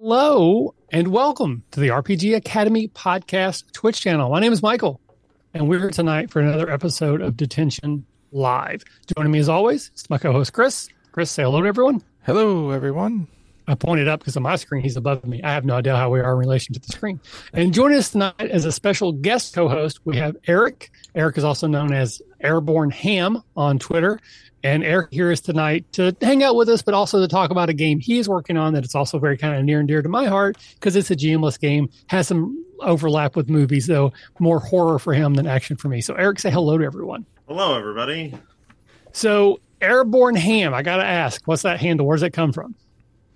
Hello and welcome to the RPG Academy podcast Twitch channel. My name is Michael, and we're here tonight for another episode of Detention Live. Joining me as always is my co-host Chris. Chris, say hello to everyone. Hello, everyone. I pointed up because on my screen he's above me. I have no idea how we are in relation to the screen. And joining us tonight as a special guest co-host, we have Eric. Eric is also known as Airborne Ham on Twitter. And Eric here is tonight to hang out with us, but also to talk about a game he is working on that it's also very kind of near and dear to my heart because it's a GMless game, has some overlap with movies, though more horror for him than action for me. So, Eric, say hello to everyone. Hello, everybody. So, Airborne Ham, I got to ask, what's that handle? Where does that come from?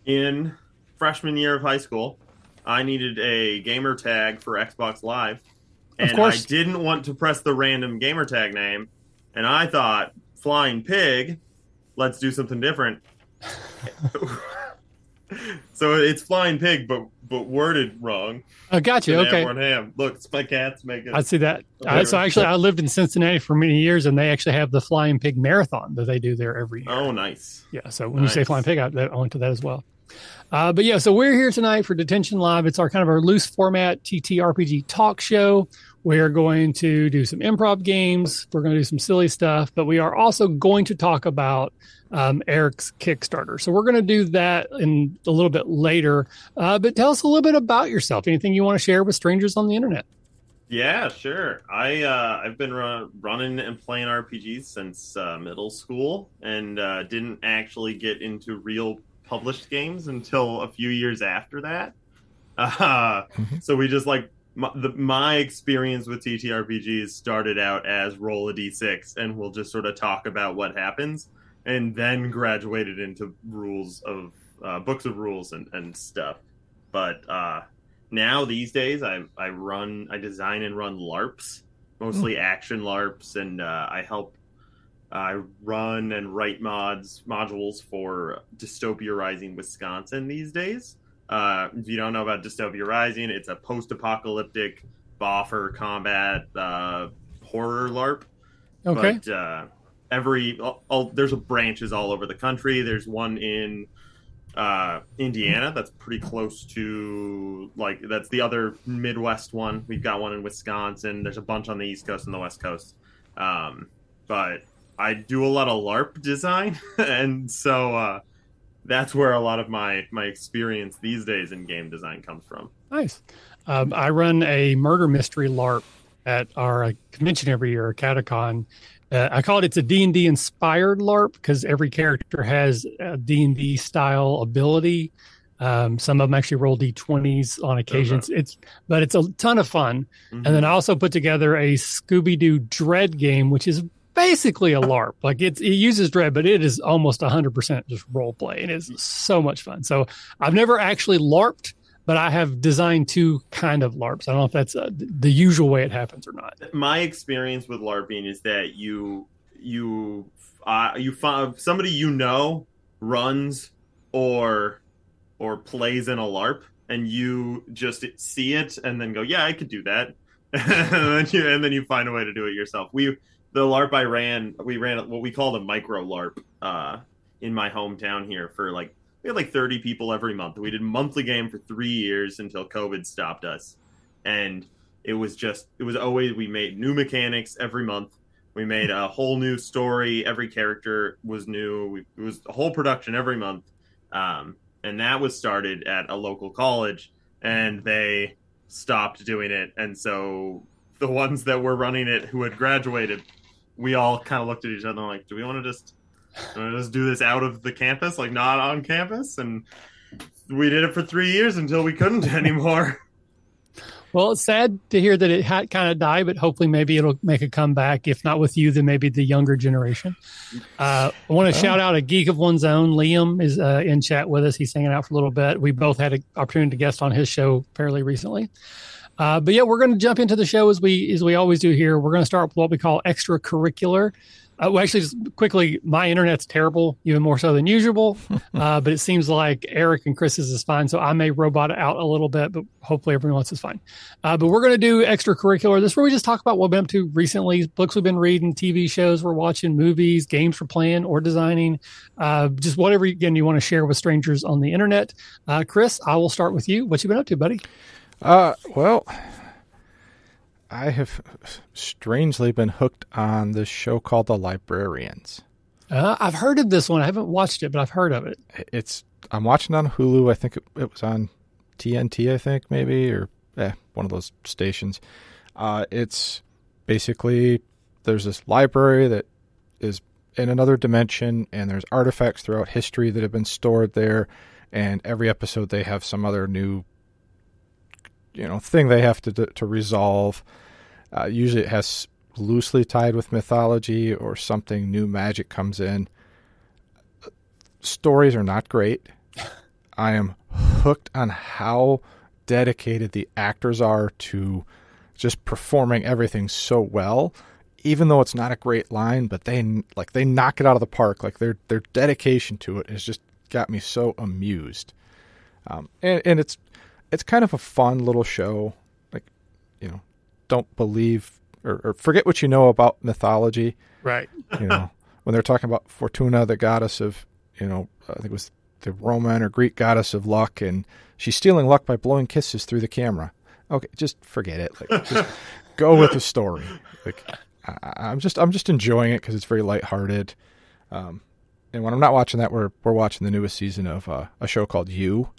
In freshman year of high school, I needed a gamer tag for Xbox Live. And Of course. I didn't want to press the random gamer tag name. And I thought, Flying Pig, let's do something different. so it's Flying Pig, but but worded wrong. I got you. And Okay. Ham. Look, it's my cats making. I see that. Okay. Uh, so actually, I lived in Cincinnati for many years, and they actually have the Flying Pig Marathon that they do there every year. Oh, nice. Yeah. So when you say Flying Pig, I, I went to that as well. Uh, but yeah, so we're here tonight for Detention Live. It's our kind of our loose format TTRPG talk show. We're going to do some improv games. We're going to do some silly stuff, but we are also going to talk about um, Eric's Kickstarter. So we're going to do that in a little bit later. Uh, but tell us a little bit about yourself. Anything you want to share with strangers on the internet? Yeah, sure. I uh, I've been run, running and playing RPGs since uh, middle school, and uh, didn't actually get into real published games until a few years after that. Uh, Mhm. So we just like my, the, my experience with TTRPGs started out as roll a d6, and we'll just sort of talk about what happens, and then graduated into rules of uh, books of rules and, and stuff. But uh, now these days I I run I design and run LARPs, mostly action LARPs, and uh, I help I run and write mods modules for Dystopia Rising Wisconsin these days. Uh, if you don't know about Dystopia Rising, it's a post-apocalyptic boffer combat uh, horror LARP. Okay. But uh, every all, all, there's a branches all over the country. There's one in uh, Indiana that's pretty close to like that's the other Midwest one. We've got one in Wisconsin. There's a bunch on the East Coast and the West Coast. Um, but I do a lot of LARP design, and so uh, that's where a lot of my my experience these days in game design comes from. Nice. Um, I run a murder mystery LARP at our convention every year, Catacon. Uh, I call it it's a D&D inspired LARP because every character has a D&D style ability. Um, some of them actually roll D20s on occasions. It's but it's a ton of fun. Mhm. And then I also put together a Scooby Doo Dread game, which is basically a LARP. Like it uses Dread, but it is almost 100% just role play, and it's so much fun. So I've never actually LARPed, but I have designed two kind of LARPs. I don't know if that's uh, the usual way it happens or not. my experience with LARPing is that you you uh, you find somebody you know runs or or plays in a LARP, and you just see it and then go, yeah, I could do that, and then you and then you find a way to do it yourself. We the LARP I ran, we ran what we called a micro LARP uh, in my hometown here for like we had like 30 people every month. We did a monthly game for three years until COVID stopped us, and it was just it was always we made new mechanics every month. We made a whole new story. Every character was new. We, it was a whole production every month. Um, and that was started at a local college and they stopped doing it. And so the ones that were running it who had graduated we all kind of looked at each other like do we want to just want to just do this out of the campus? Like not on campus? And we did it for three years until we couldn't anymore Well, it's sad to hear that it had kind of died, but hopefully maybe it'll make a comeback. If not with you, then maybe the younger generation. Uh, I want to shout out a geek of one's own. Liam is uh, in chat with us. He's hanging out for a little bit. We both had an opportunity to guest on his show fairly recently. Uh, but yeah, we're going to jump into the show as we as we always do here. We're going to start with what we call extracurricular. Uh, well, actually, just quickly, my internet's terrible, even more so than usual. uh, but it seems like Eric and Chris's is fine, so I may robot out a little bit, but hopefully everyone else is fine. Uh, but we're going to do extracurricular. This is where we just talk about what we've been up to recently, books we've been reading, TV shows we're watching, movies, games we're playing or designing, uh, just whatever again you want to share with strangers on the internet. Uh, Chris, I will start with you. What you been up to, buddy? Uh, well, I have strangely been hooked on this show called The Librarians. Uh, I've heard of this one. I haven't watched it, but I've heard of it. It's I'm watching on Hulu. I think it, it was on TNT. I think maybe or eh, one of those stations. Uh, it's basically there's this library that is in another dimension, and there's artifacts throughout history that have been stored there. And every episode, they have some other new, you know, thing they have to to resolve. Uh, usually, it has loosely tied with mythology or something new magic comes in. Stories are not great. I am hooked on how dedicated the actors are to just performing everything so well even though it's not a great line but they like they knock it out of the park like their their dedication to it has just got me so amused um, and, and it's it's kind of a fun little show like you know don't believe or, or forget what you know about mythology. Right. you know when they're talking about fortuna the goddess of you know i think it was the roman or greek goddess of luck and she's stealing luck by blowing kisses through the camera. Okay just forget it. Like just go with the story. Like I, i'm just i'm just enjoying it because it's very lighthearted. Um and when i'm not watching that we're we're watching the newest season of uh, a show called you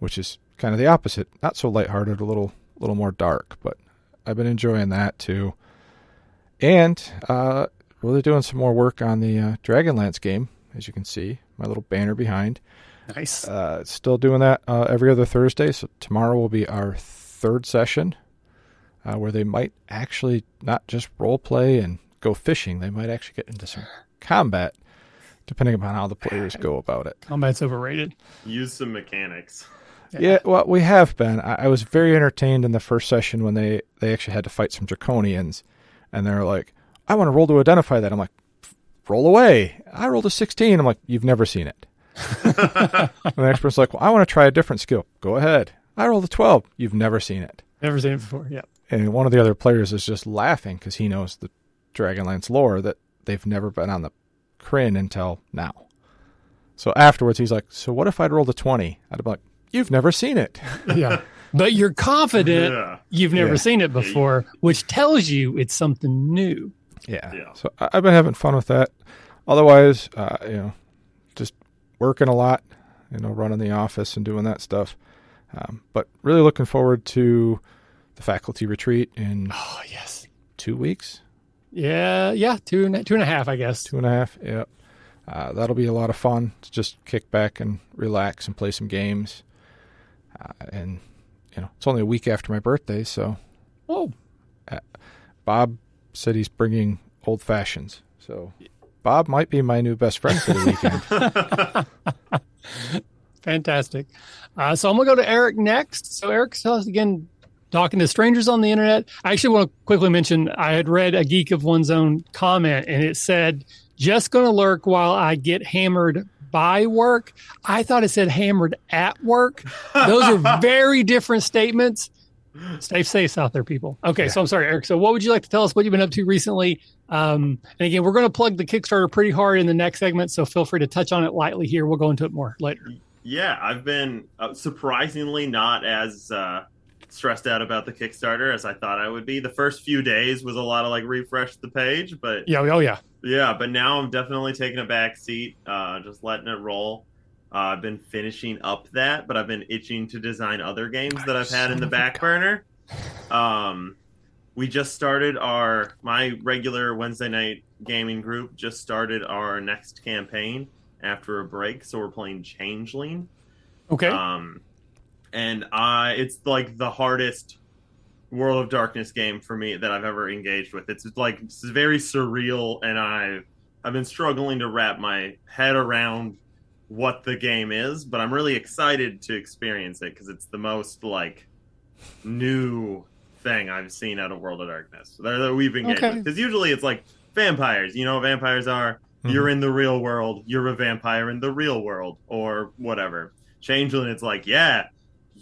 which is kind of the opposite. Not so lighthearted a little little more dark but i've been enjoying that too and uh, well, they're doing some more work on the uh, Dragonlance game, as you can see, my little banner behind. Nice. Uh, still doing that uh, every other Thursday. So tomorrow will be our third session, uh, where they might actually not just role play and go fishing. They might actually get into some combat, depending upon how the players go about it. Combat's overrated. Use some mechanics. Yeah, well, we have been. I, I was very entertained in the first session when they they actually had to fight some draconians, and they're like, "I want to roll to identify that." I'm like, "Roll away." I rolled a 16. I'm like, "You've never seen it." and the next person's like, "Well, I want to try a different skill." Go ahead. I rolled a 12. You've never seen it. Never seen it before. Yeah. And one of the other players is just laughing because he knows the Dragonlance lore that they've never been on the Krynn until now. So afterwards, he's like, "So what if I'd rolled a 20?" I'd be like, "You've never seen it." Yeah. But you're confident Yeah. you've never Yeah. seen it before, which tells you it's something new. Yeah. Yeah. So I- I've been having fun with that. Otherwise, uh, you know, just working a lot, you know, running the office and doing that stuff. Um, but really looking forward to the faculty retreat in Oh yes. two weeks, Yeah, yeah, two two and a half, I guess. two and a half. Yep. Uh, that'll be a lot of fun to just kick back and relax and play some games. Uh, and you know, it's only a week after my birthday, so Oh, Bob said he's bringing old fashions. So Bob might be my new best friend for the weekend. fantastic. Uh, so I'm gonna go to Eric next. So Eric, tell us again, talking to strangers on the internet. I actually want to quickly mention I had read a geek of one's own comment, and it said, "Just gonna lurk while I get hammered." By work, I thought it said hammered at work. Those are very different statements. Stay safe out there, people. Okay, so I'm sorry, Eric. So, what would you like to tell us what you've been up to recently? Um, and again, we're going to plug the Kickstarter pretty hard in the next segment, so feel free to touch on it lightly here. We'll go into it more later. Yeah, I've been uh, surprisingly not as uh, stressed out about the Kickstarter as I thought I would be. The first few days was a lot of like refresh the page, but Yeah, oh yeah, yeah, but now I'm definitely taking a back seat, uh, just letting it roll. Uh, I've been finishing up that, but I've been itching to design other games that I've had in the Son of a back burner. Um, we just started our my regular Wednesday night gaming group just started our next campaign after a break, so we're playing Changeling. okay, Um, and I, it's like the hardest World of Darkness game for me that I've ever engaged with. It's like it's very surreal, and I, I've been struggling to wrap my head around what the game is, but I'm really excited to experience it because it's the most like new thing I've seen out of World of Darkness that that we've engaged Okay. with. Because usually it's like vampires. You know what vampires are? Mhm. You're in the real world. You're a vampire in the real world, or whatever. Changeling, it's like, yeah,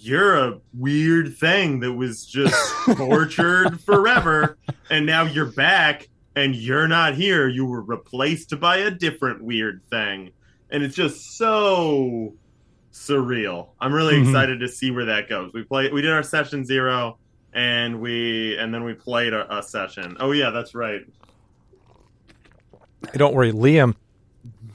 you're a weird thing that was just tortured forever, and now you're back, and you're not here. You were replaced by a different weird thing, and it's just so surreal. I'm really Mhm. excited to see where that goes. We played, we did our session zero, and we and then we played a, a session. Oh yeah, that's right. Don't worry, Liam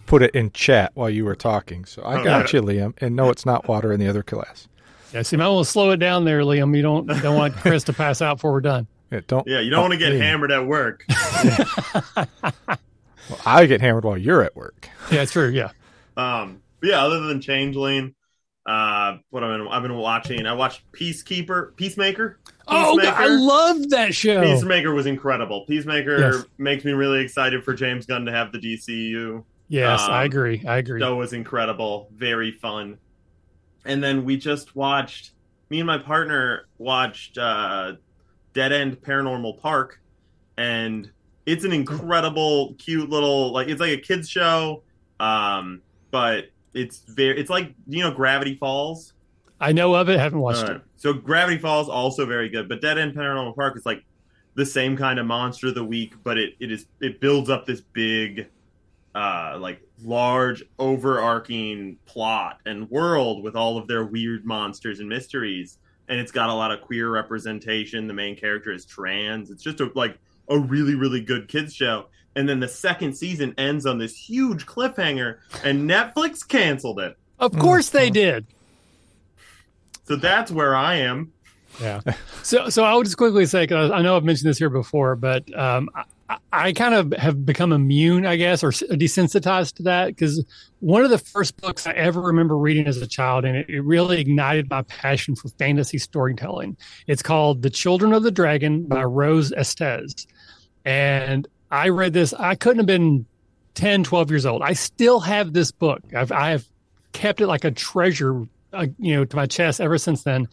put it in chat while you were talking, so I Oh, got you, Liam. And no, it's not water in the other glass. Yeah, see, I will slow it down there, Liam. You don't don't want Chris to pass out before we're done. Yeah, don't. Yeah, you don't want to get Liam. hammered at work. Well, I get hammered while you're at work. Yeah, it's true. Yeah. Um, yeah, other than Changeling, uh, what I've been I've been watching. I watched Peacekeeper, Peacemaker. Oh, God, I love that show. Peacemaker was incredible. Peacemaker Yes. makes me really excited for James Gunn to have the DCU. yes, Um, I agree. I agree. Show was incredible, very fun. And then we just watched. Me and my partner watched uh, Dead End Paranormal Park, and it's an incredible, cute little like it's like a kids show, um, but it's very it's like you know Gravity Falls. I know of it. Haven't watched Alright. it. So Gravity Falls also very good, but Dead End Paranormal Park is like the same kind of monster of the week, but it, it is it builds up this big, uh, like large overarching plot and world with all of their weird monsters and mysteries, and it's got a lot of queer representation. The main character is trans. It's just a, like a really really good kids show. And then the second season ends on this huge cliffhanger, and Netflix canceled it. Of course they Mm. did. So that's where I am. Yeah. So, so I would just quickly say, because I know I've mentioned this here before, but um, I, kind of have become immune, I guess, or desensitized to that. Because one of the first books I ever remember reading as a child, and it, it really ignited my passion for fantasy storytelling. It's called The Children of the Dragon by Rose Estes. And I read this, I couldn't have been 10, 12 years old. I still have this book. I've, I have kept it like a treasure, uh, you know, to my chest ever since then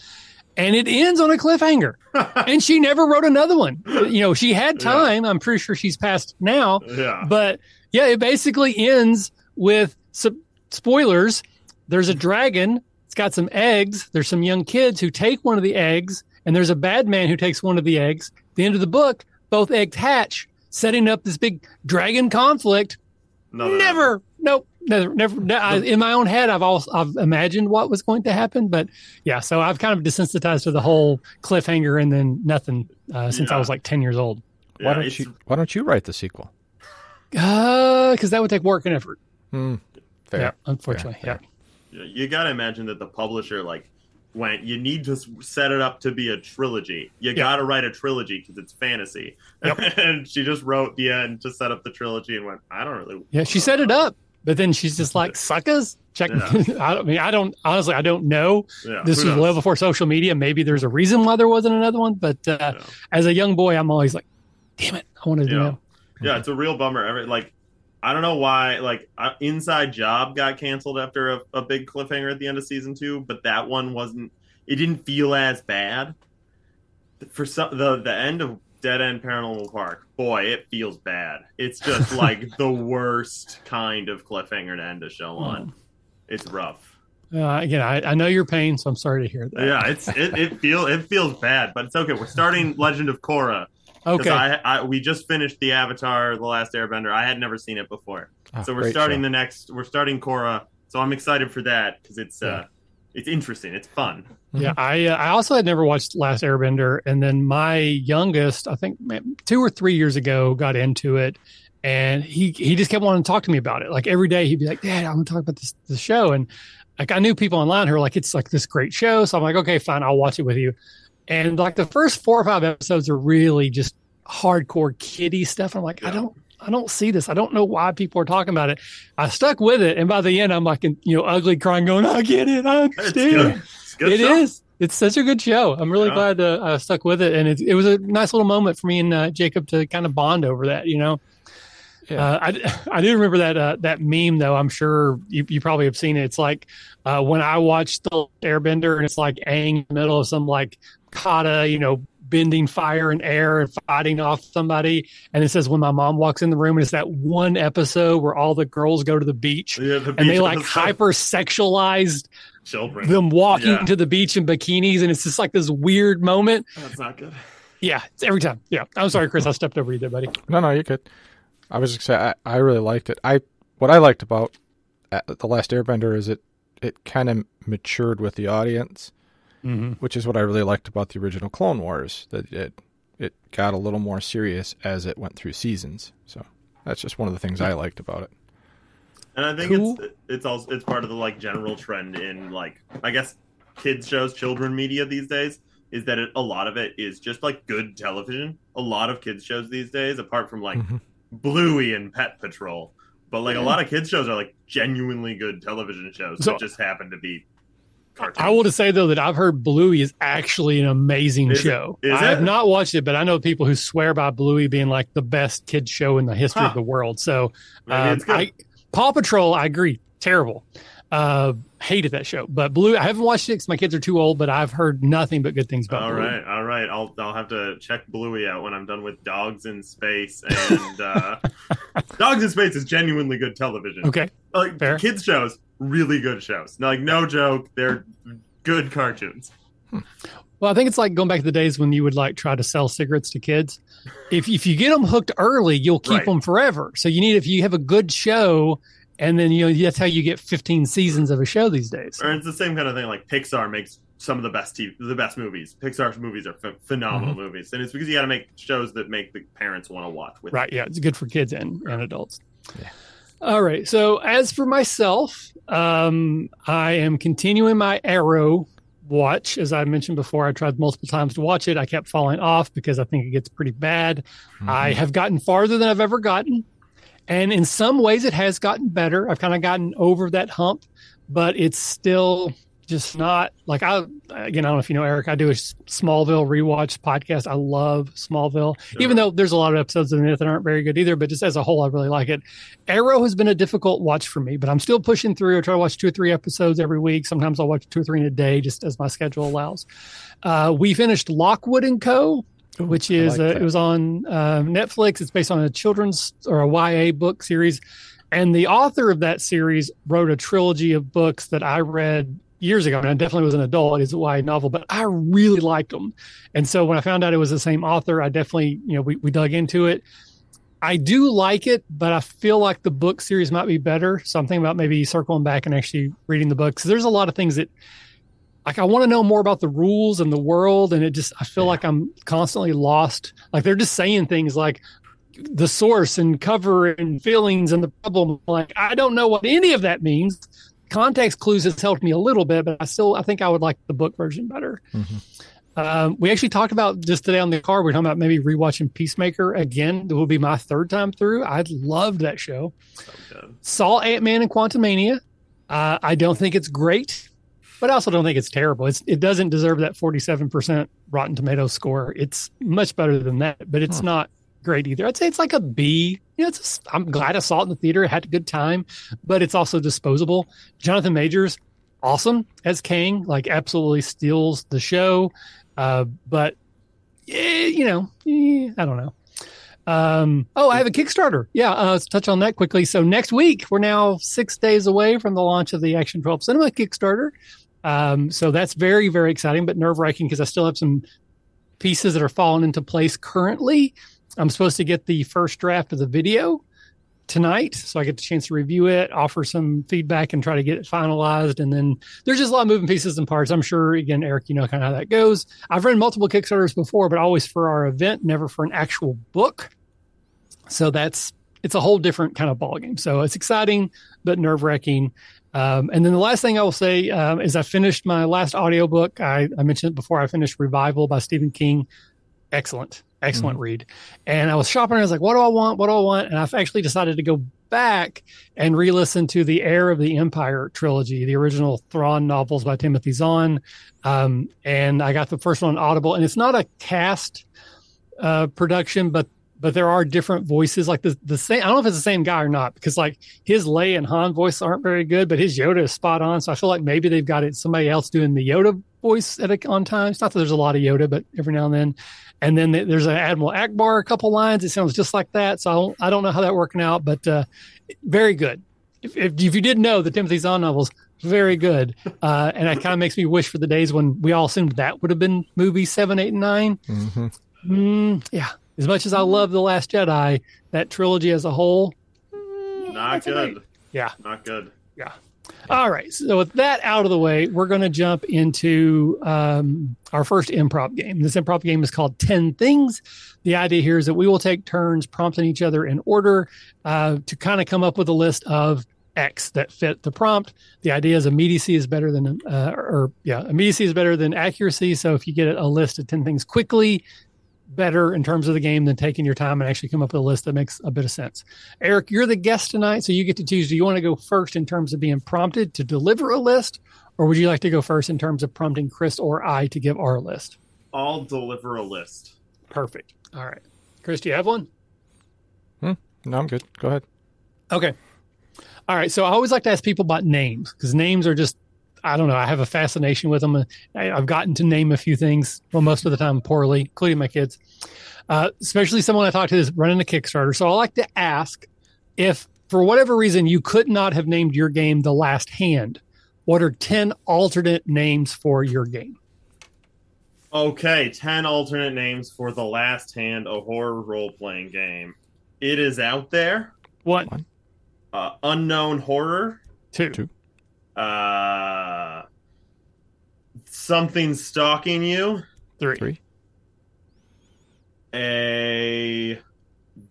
and it ends on a cliffhanger. and she never wrote another one. You know, she had Yeah. time. I'm pretty sure she's passed now, Yeah. but yeah, it basically ends with some spoilers. There's a dragon. It's got some eggs. There's some young kids who take one of the eggs, and there's a bad man who takes one of the eggs. At the end of the book, both eggs hatch, setting up this big dragon conflict. No. never, nope, never, never. I, in my own head, I've also I've imagined what was going to happen, but yeah, so I've kind of desensitized to the whole cliffhanger and then nothing uh, since I was like ten years old. Why don't you Why don't you write the sequel? Because that would take work and effort. Hmm. Fair. Yeah, unfortunately, Fair, Yeah, you got to imagine that the publisher like went. You need to set it up to be a trilogy. You got to write a trilogy because it's fantasy. Yep. and she just wrote the end to set up the trilogy and went. I don't really. yeah. She set it up, but then she's just like suckers. Check. Yeah. I, don't- mean, I don't honestly, I don't know. Yeah, This was well before social media. Maybe there's a reason why there wasn't another one, but uh, Yeah. as a young boy, I'm always like, damn it, I wanted to Yeah. know. Yeah, it's a real bummer. Every like, I don't know why. Like, uh, Inside Job got canceled after a, a big cliffhanger at the end of season two, but that one wasn't. It didn't feel as bad. For some, the the end of Dead End Paranormal Park, boy, it feels bad. It's just like the worst kind of cliffhanger to end a show on. It's rough. Uh, again, I, I know your pain, so I'm sorry to hear that. Yeah, it's it, it feel it feels bad, but it's okay. We're starting Legend of Korra. Okay. I, I we just finished the Avatar, the Last Airbender. I had never seen it before. Ah, so we're starting show. the next we're starting Korra. So I'm excited for that because it's uh it's interesting. It's fun. Yeah, I uh, I also had never watched Last Airbender, and then my youngest, I think two or three years ago, got into it, and he he just kept wanting to talk to me about it. Like every day, he'd be like, "Dad, I'm going to talk about this this show," and like I knew people online who were like, "It's like this great show," so I'm like, "Okay, fine, I'll watch it with you." And like the first four or five episodes are really just hardcore kiddie stuff. I'm like, I don't. I don't see this. I don't know why people are talking about it. I stuck with it, and by the end, I'm like, you know, ugly crying, going, "I get it. I It's understand." good. It's good. It show. is. It's such a good show. I'm really Yeah. glad uh, I stuck with it, and it, it was a nice little moment for me and uh, Jacob to kind of bond over that. You know, Yeah. uh, I I do remember that uh, that meme though. I'm sure you, you probably have seen it. It's like uh, when I watched the Airbender, and it's like Aang in the middle of some like kata, you know, bending fire and air and fighting off somebody. And it says when my mom walks in the room, and it's that one episode where all the girls go to the beach Yeah, the and they like episode. hyper sexualized children. them walking Yeah. to the beach in bikinis, and it's just like this weird moment. That's not good. Yeah, it's every time. Yeah, I'm sorry, Chris. I stepped over you there, buddy. No, no, you're good. I was just saying, I, I really liked it. I what I liked about uh, the Last Airbender is it it kind of matured with the audience, Mm-hmm. which is what I really liked about the original Clone Wars. That it it got a little more serious as it went through seasons. So that's just one of the things I liked about it. And I think Cool. it's it's also it's part of the like general trend in like I guess kids shows, children media these days is that it, a lot of it is just like good television. A lot of kids shows these days, apart from like Mhm. Bluey and Paw Patrol, but like a lot of kids shows are like genuinely good television shows So- that just happen to be cartoons. I will to say though that I've heard Bluey is actually an amazing Is show. I have not watched it, but I know people who swear by Bluey being like the best kids show in the history Huh. of the world. So um. I, Paw Patrol, I agree, terrible. Uh, hated that show, but Blue. I haven't watched it because my kids are too old. But I've heard nothing but good things about. All Bluey. right, all right. I'll I'll have to check Bluey out when I'm done with Dogs in Space and uh, Dogs in Space is genuinely good television. Okay. like Fair. kids shows, really good shows. Like no joke, they're good cartoons. Well, I think it's like going back to the days when you would like try to sell cigarettes to kids. If if you get them hooked early, you'll keep Right. them forever. So you need if you have a good show, and then you know that's how you get 15 seasons of a show these days. Or it's the same kind of thing. Like Pixar makes some of the best TV, the best movies. Pixar's movies are ph- phenomenal Mm-hmm. movies, and it's because you got to make shows that make the parents want to watch. With Right. Yeah. It's good for kids and, and adults. Yeah. All right. So as for myself, um, I am continuing my Arrow watch. As I mentioned before, I tried multiple times to watch it. I kept falling off because I think it gets pretty bad. I have gotten farther than I've ever gotten. And in some ways, it has gotten better. I've kind of gotten over that hump, but it's still just not like I, again, I don't know if you know, Eric, I do a Smallville rewatch podcast. I love Smallville, even though there's a lot of episodes in it that aren't very good either. But just as a whole, I really like it. Arrow has been a difficult watch for me, but I'm still pushing through. I try to watch two or three episodes every week. Sometimes I'll watch two or three in a day, just as my schedule allows. Uh, we finished Lockwood and Co which is like uh, it was on uh, Netflix. It's based on a children's or a YA book series, and the author of that series wrote a trilogy of books that I read years ago. And I definitely was an adult. It's a YA novel, but I really liked them. And so when I found out it was the same author, I definitely you know we we dug into it. I do like it, but I feel like the book series might be better. So I'm thinking about maybe circling back and actually reading the books. There's a lot of things that like I want to know more about the rules and the world, and it just I feel Yeah. like I'm constantly lost. Like they're just saying things like the source and cover and feelings and the problem. Like I don't know what any of that means. Context clues has helped me a little bit, but I still I think I would like the book version better. Mhm. Um, we actually talked about just today on the car. We are talking about maybe rewatching Peacemaker again. That will be my third time through. I loved that show good. saw Ant Man and Quantumania. Uh, I don't think it's great, but I also don't think it's terrible. It's, it doesn't deserve that 47% Rotten Tomatoes score. It's much better than that, but it's Huh. not great either. I'd say it's like a B. You know, it's just, I'm glad I saw it in the theater. Had a good time, but it's also disposable. Jonathan Majors, awesome as Kang, like absolutely steals the show. Uh, but eh, you know, eh, I don't know. Um, oh, I have a Kickstarter. Yeah, uh, let's touch on that quickly. So next week, we're now six days away from the launch of the Action 12 Cinema Kickstarter. Um, so that's very, very exciting, but nerve wracking because I still have some pieces that are falling into place currently. I'm supposed to get the first draft of the video tonight, so I get the chance to review it, offer some feedback, and try to get it finalized. And then there's just a lot of moving pieces and parts. I'm sure, again, Eric, you know kind of how that goes. I've run multiple Kickstarters before, but always for our event, never for an actual book. So that's it's a whole different kind of ballgame. So it's exciting, but nerve wracking. Um, and then the last thing I will say um, is I finished my last audiobook. I, I mentioned it before. I finished Revival by Stephen King. Excellent, excellent read. And I was shopping. And I was like, what do I want? What do I want? And I've actually decided to go back and re-listen to the Heir of the Empire trilogy, the original Thrawn novels by Timothy Zahn. Um, and I got the first one on Audible, and it's not a cast uh, production, but but there are different voices. Like the the same. I don't know if it's the same guy or not because like his Leia and Han voice aren't very good, but his Yoda is spot on. So I feel like maybe they've got it somebody else doing the Yoda voice at a, on times. Not that there's a lot of Yoda, but every now and then. And then there's an Admiral Ackbar, a couple lines. It sounds just like that. So I don't, I don't know how that working out, but uh, very good. If, if, if you didn't know the Timothy Zahn novels, very good. Uh, and it kind of makes me wish for the days when we all assumed that would have been movie seven, eight, and 9 Mm-hmm. Mm, yeah. As much as I love The Last Jedi, that trilogy as a whole, Not good. yeah. Not good. All right. So with that out of the way, we're going to jump into um, our first improv game. This improv game is called 10 Things. The idea here is that we will take turns prompting each other in order uh, to kind of come up with a list of X that fit the prompt. The idea is immediacy is better than, uh, or yeah, immediacy is better than accuracy. So if you get a list of 10 things quickly, better in terms of the game than taking your time and actually come up with a list that makes a bit of sense. Eric, you're the guest tonight, so you get to choose. Do you want to go first in terms of being prompted to deliver a list, or would you like to go first in terms of prompting Chris or I to give our list? I'll deliver a list. Perfect. All right. Chris, do you have one? Hmm. No, I'm good. Go ahead. Okay. All right. So I always like to ask people about names because names are just, I don't know, I have a fascination with them. I, I've gotten to name a few things, well, most of the time poorly, including my kids, uh, especially someone I talked to is running a Kickstarter. So I like to ask if, for whatever reason, you could not have named your game The Last Hand, what are 10 alternate names for your game? Okay, 10 alternate names for The Last Hand, a horror role playing game. It is out there. One, Uh, unknown horror. two, Two. Uh, something stalking you. three, Three. A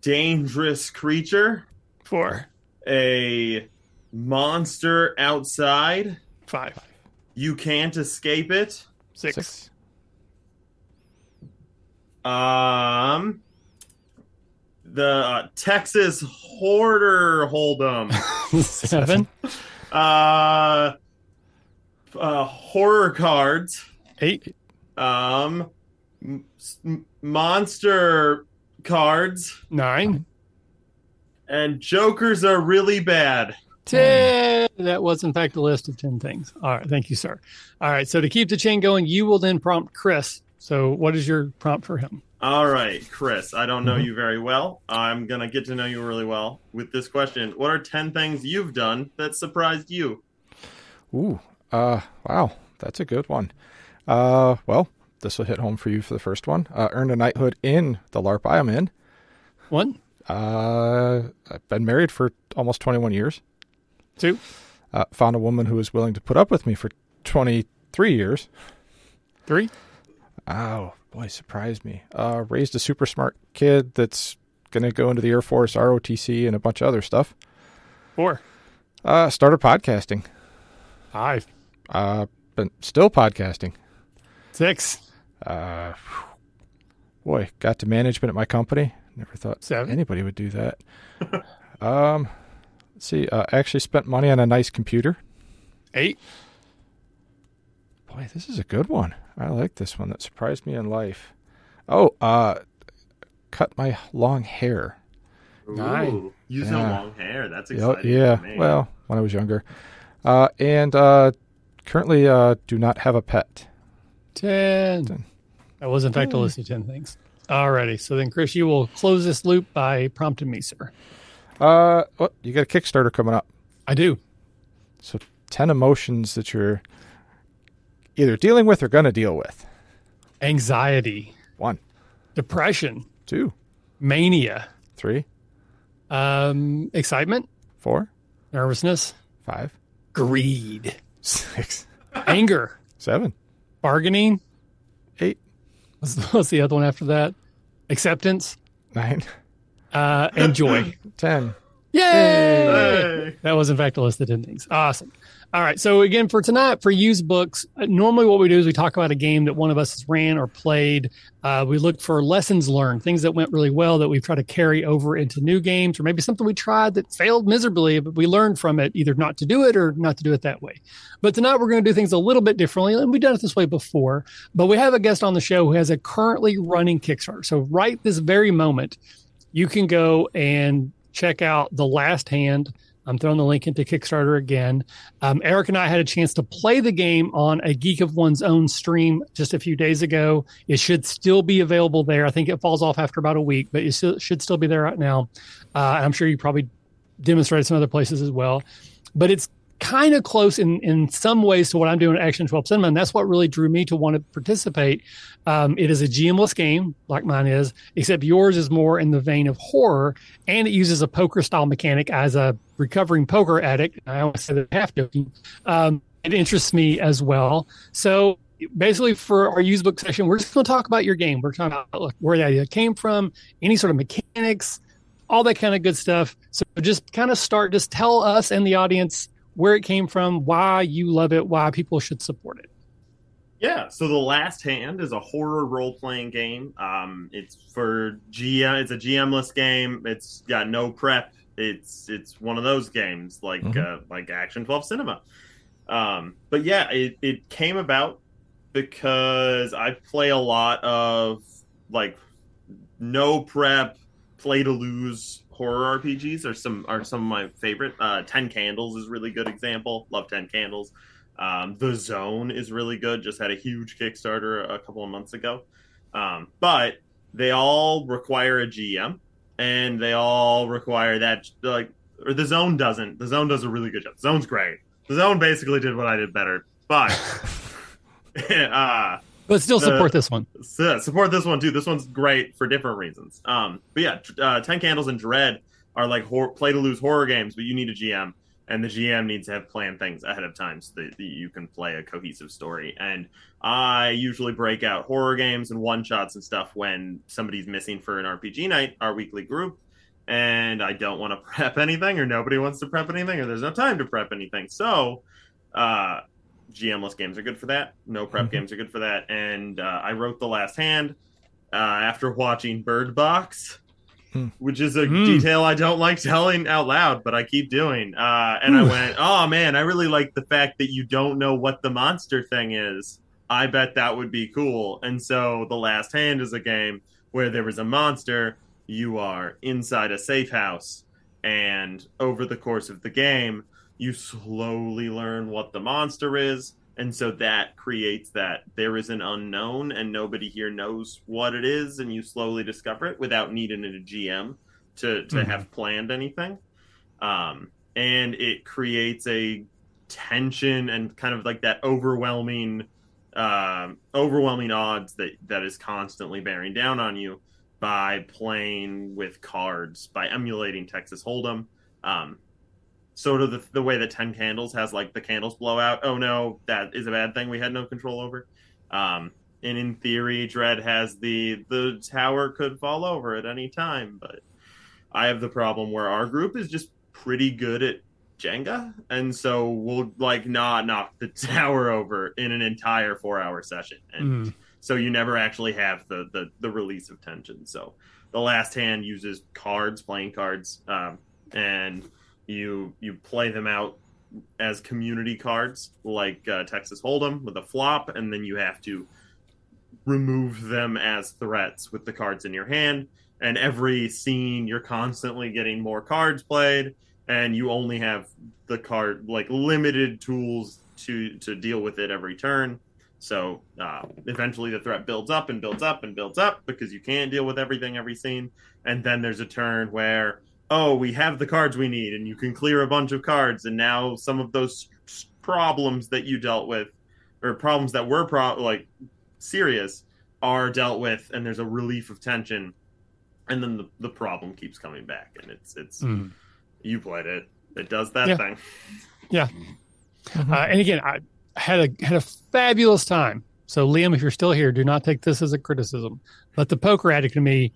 dangerous creature. four, A monster outside. five, You can't escape it. six, Six. Um, the uh, Texas Hoarder Hold'em. seven, uh, uh, horror cards. eight, Um, m- monster cards nine, and jokers are really bad. 10. That was, in fact, a list of 10 things. All right. Thank you, sir. All right. So to keep the chain going, you will then prompt Chris. So what is your prompt for him? All right, Chris, I don't know Mhm. you very well. I'm going to get to know you really well with this question. What are 10 things you've done that surprised you? Ooh. Uh. Wow. That's a good one. Uh. Well, this will hit home for you for the first one. Uh, earned a knighthood in the LARP I am in. One, Uh. I've been married for almost 21 years. two, Uh, found a woman who was willing to put up with me for 23 years. three, Oh, boy, surprised me. Uh, raised a super smart kid that's going to go into the Air Force, ROTC, and a bunch of other stuff. four, Uh, started podcasting. five, Uh, been still podcasting. six, Uh, boy, got to management at my company. Never thought Seven. anybody would do that. um, let's see. Uh, actually spent money on a nice computer. eight, Boy, this is a good one. I like this one. That surprised me in life. Oh, uh, cut my long hair. Nine. Ooh, you Yeah. long hair. That's Yeah, exciting. yeah. Well, when I was younger. Uh, and uh, currently uh, do not have a pet. 10. Ten. That was, in fact, a list of 10 things. Alrighty. So then, Chris, you will close this loop by prompting me, sir. Uh, what? You got a Kickstarter coming up. I do. So 10 emotions that you're either dealing with or going to deal with. Anxiety, One, depression, two, mania, three, um, excitement, four, nervousness, five, greed, six, anger, seven, bargaining. eight, What's, what's the other one after that? Acceptance nine, uh, and joy. ten. Yay! Hey. That was, in fact, a list of 10 things. Awesome. All right. So, again, for tonight, for used books, uh, normally what we do is we talk about a game that one of us has ran or played. Uh, we look for lessons learned, things that went really well that we've tried to carry over into new games, or maybe something we tried that failed miserably, but we learned from it either not to do it or not to do it that way. But tonight, we're going to do things a little bit differently. And we've done it this way before, but we have a guest on the show who has a currently running Kickstarter. So, right this very moment, you can go and check out The Last Hand. I'm throwing the link into Kickstarter again. Um, Eric and I had a chance to play the game on a Geek of One's Own stream just a few days ago. It should still be available there. I think it falls off after about a week, but it should still be there right now. Uh, I'm sure you probably demonstrated some other places as well. But it's kind of close in in some ways to what I'm doing at Action 12 Cinema, and that's what really drew me to want to participate. Um, it is a GMless game, like mine is, except yours is more in the vein of horror, and it uses a poker style mechanic. As a recovering poker addict, I always say that half joking. Um, it interests me as well. So basically for our used book session, we're just going to talk about your game. We're talking about where the idea came from, any sort of mechanics, all that kind of good stuff. So just kind of start, just tell us and the audience where it came from, why you love it, why people should support it. Yeah, so the Last Hand is a horror role playing game. Um, it's for GM. It's a GMless game. It's got no prep. It's it's one of those games like mm-hmm. uh, like Action Twelve Cinema. Um, but yeah, it, it came about because I play a lot of like no prep, play to lose horror RPGs are some are some of my favorite. Uh, Ten Candles is really good example. Love Ten Candles. Um, the Zone is really good. Just had a huge Kickstarter a couple of months ago. Um, but they all require a GM, and they all require that like or the Zone doesn't. The Zone does a really good job. The Zone's great. The Zone basically did what I did better, but. uh, but still support this one. Support this one too. This one's great for different reasons. Um, but yeah, uh, Ten Candles and Dread are like hor- play to lose horror games, but you need a GM, and the GM needs to have planned things ahead of time so that, that you can play a cohesive story. And I usually break out horror games and one shots and stuff when somebody's missing for an RPG night, our weekly group, and I don't want to prep anything, or nobody wants to prep anything, or there's no time to prep anything. So. Uh, GMless games are good for that. No prep mm-hmm. games are good for that. And uh, I wrote The Last Hand uh, after watching Bird Box, hmm. which is a mm. detail I don't like telling out loud, but I keep doing. Uh, and I went, oh man, I really like the fact that you don't know what the monster thing is. I bet that would be cool. And so The Last Hand is a game where there is a monster. You are inside a safe house. And over the course of the game, you slowly learn what the monster is and so that creates that there is an unknown and nobody here knows what it is and you slowly discover it without needing a gm to, to mm-hmm. have planned anything um, and it creates a tension and kind of like that overwhelming um, overwhelming odds that that is constantly bearing down on you by playing with cards by emulating texas hold'em um, sort of the, the way that 10 candles has like the candles blow out. Oh no that is a bad thing we had no control over. Um, and in theory dread has the the tower could fall over at any time but i have the problem where our group is just pretty good at jenga. And so we'll like not knock the tower over in an entire four hour session. And mm. so you never actually have the, the the release of tension. So the last hand uses cards playing cards um, and you you play them out as community cards like uh, Texas Hold'em with a flop, and then you have to remove them as threats with the cards in your hand. And every scene, you're constantly getting more cards played, and you only have the card like limited tools to to deal with it every turn. So uh, eventually, the threat builds up and builds up and builds up because you can't deal with everything every scene. And then there's a turn where oh, we have the cards we need, and you can clear a bunch of cards, and now some of those problems that you dealt with, or problems that were pro- like serious, are dealt with, and there's a relief of tension, and then the, the problem keeps coming back, and it's it's mm. you played it, it does that yeah. thing, yeah. Mm-hmm. Uh, and again, I had a had a fabulous time. So Liam, if you're still here, do not take this as a criticism. But the poker addict in me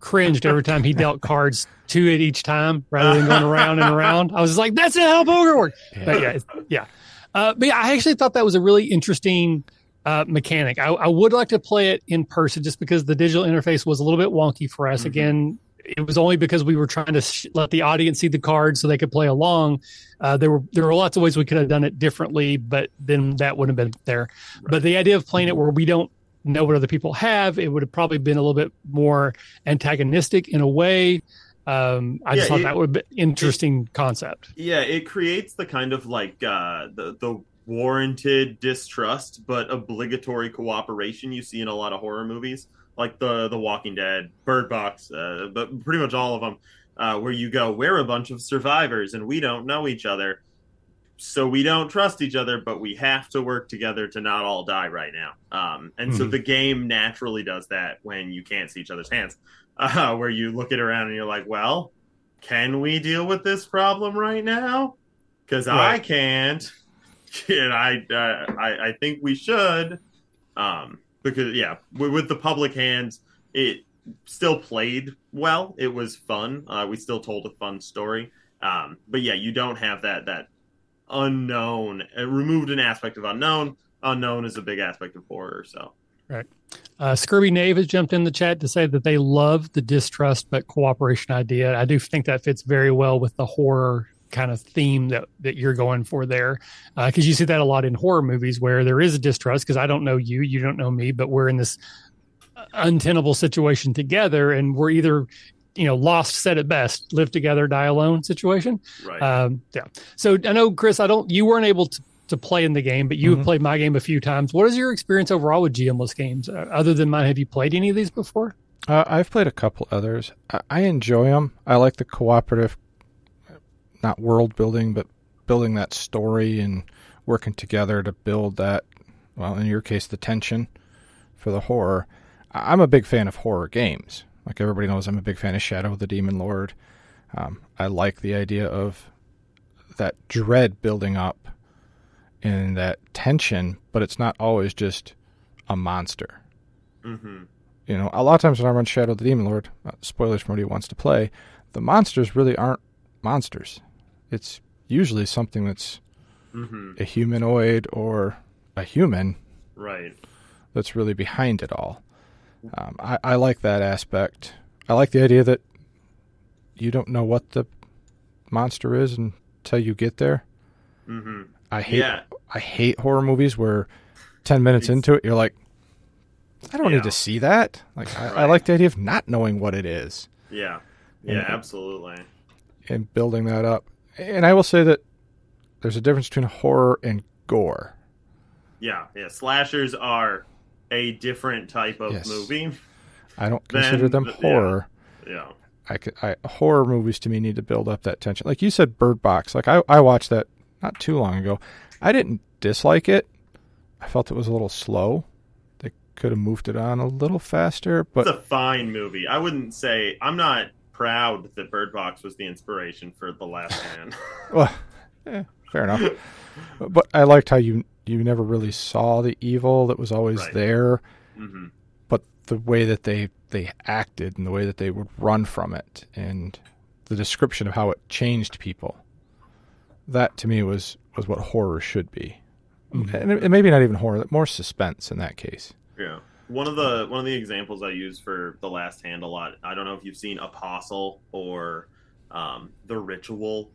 cringed every time he dealt cards to it each time rather than going around and around. I was like, that's how poker works. Yeah. But yeah, yeah. Uh, but yeah, I actually thought that was a really interesting uh, mechanic. I, I, would like to play it in person just because the digital interface was a little bit wonky for us. Mm-hmm. Again, it was only because we were trying to sh- let the audience see the cards so they could play along. Uh, there were there were lots of ways we could have done it differently, but then that wouldn't have been there. Right. But the idea of playing it where we don't know what other people have, it would have probably been a little bit more antagonistic in a way. Um, I just thought it- that would be interesting concept. Yeah, it creates the kind of like uh, the the warranted distrust but obligatory cooperation you see in a lot of horror movies, like the the Walking Dead, Bird Box, uh, but pretty much all of them, uh, where you go, we're a bunch of survivors and we don't know each other, so we don't trust each other, but we have to work together to not all die right now. Um, and so Mhm. the game naturally does that when you can't see each other's hands, uh, where you look it around and you're like, well can we deal with this problem right now? Because I can't, and I, uh, I I think we should, um, because yeah, with, with the public hands, it still played well. It was fun. Uh, we still told a fun story. Um, but yeah, you don't have that that unknown. It removed an aspect of unknown. Unknown is a big aspect of horror. So right. Uh, Scurvy Knave has jumped in the chat to say that they love the distrust but cooperation idea. I do think that fits very well with the horror kind of theme that, that you're going for there. Because you see that a lot in horror movies where there is a distrust because I don't know you, you don't know me, but we're in this untenable situation together and we're either you know lost said it best live together die alone situation right. um, yeah. So I know, Chris, I don't. You weren't able to, to play in the game, but you have Mhm. played my game a few times. What is your experience overall with GMless games? Uh, other than mine, have you played any of these before? Uh, I've played a couple others. I, I enjoy them. I like the cooperative, not world building, but building that story and working together to build that. Well, in your case, the tension for the horror. I- I'm a big fan of horror games. Like everybody knows, I'm a big fan of Shadow of the Demon Lord. Um, I like the idea of that dread building up and that tension, but it's not always just a monster hmm you know, a lot of times when I run Shadow of the Demon Lord, uh, spoilers for anybody who wants to play, the monsters really aren't monsters. It's usually something that's hmm a humanoid or a human Right. that's really behind it all. Um, I, I like that aspect. I like the idea that you don't know what the monster is until you get there. hmm I hate Yeah. I hate horror movies where ten minutes into it you're like, I don't Yeah. need to see that. Like I, I like the idea of not knowing what it is. Yeah. Yeah. And- Absolutely. and building that up. And I will say that there's a difference between horror and gore. Yeah, yeah. Slashers are a different type of Yes. movie. I don't consider them the- yeah. horror. Yeah. I, could, I horror movies to me need to build up that tension. Like you said, Bird Box. Like I, I watched that not too long ago. I didn't dislike it. I felt it was a little slow. They could have moved it on a little faster, but it's a fine movie. I wouldn't say I'm not proud that Bird Box was the inspiration for The Last Hand. well, eh, fair enough. But I liked how you you never really saw the evil that was always Right. there. hmm but the way that they they acted and the way that they would run from it and the description of how it changed people that to me was was what horror should be Mhm. and, it, maybe not even horror more suspense in that case Yeah. One of the one of the examples I use for The Last Hand a lot. I don't know if you've seen Apostle or um, The Ritual.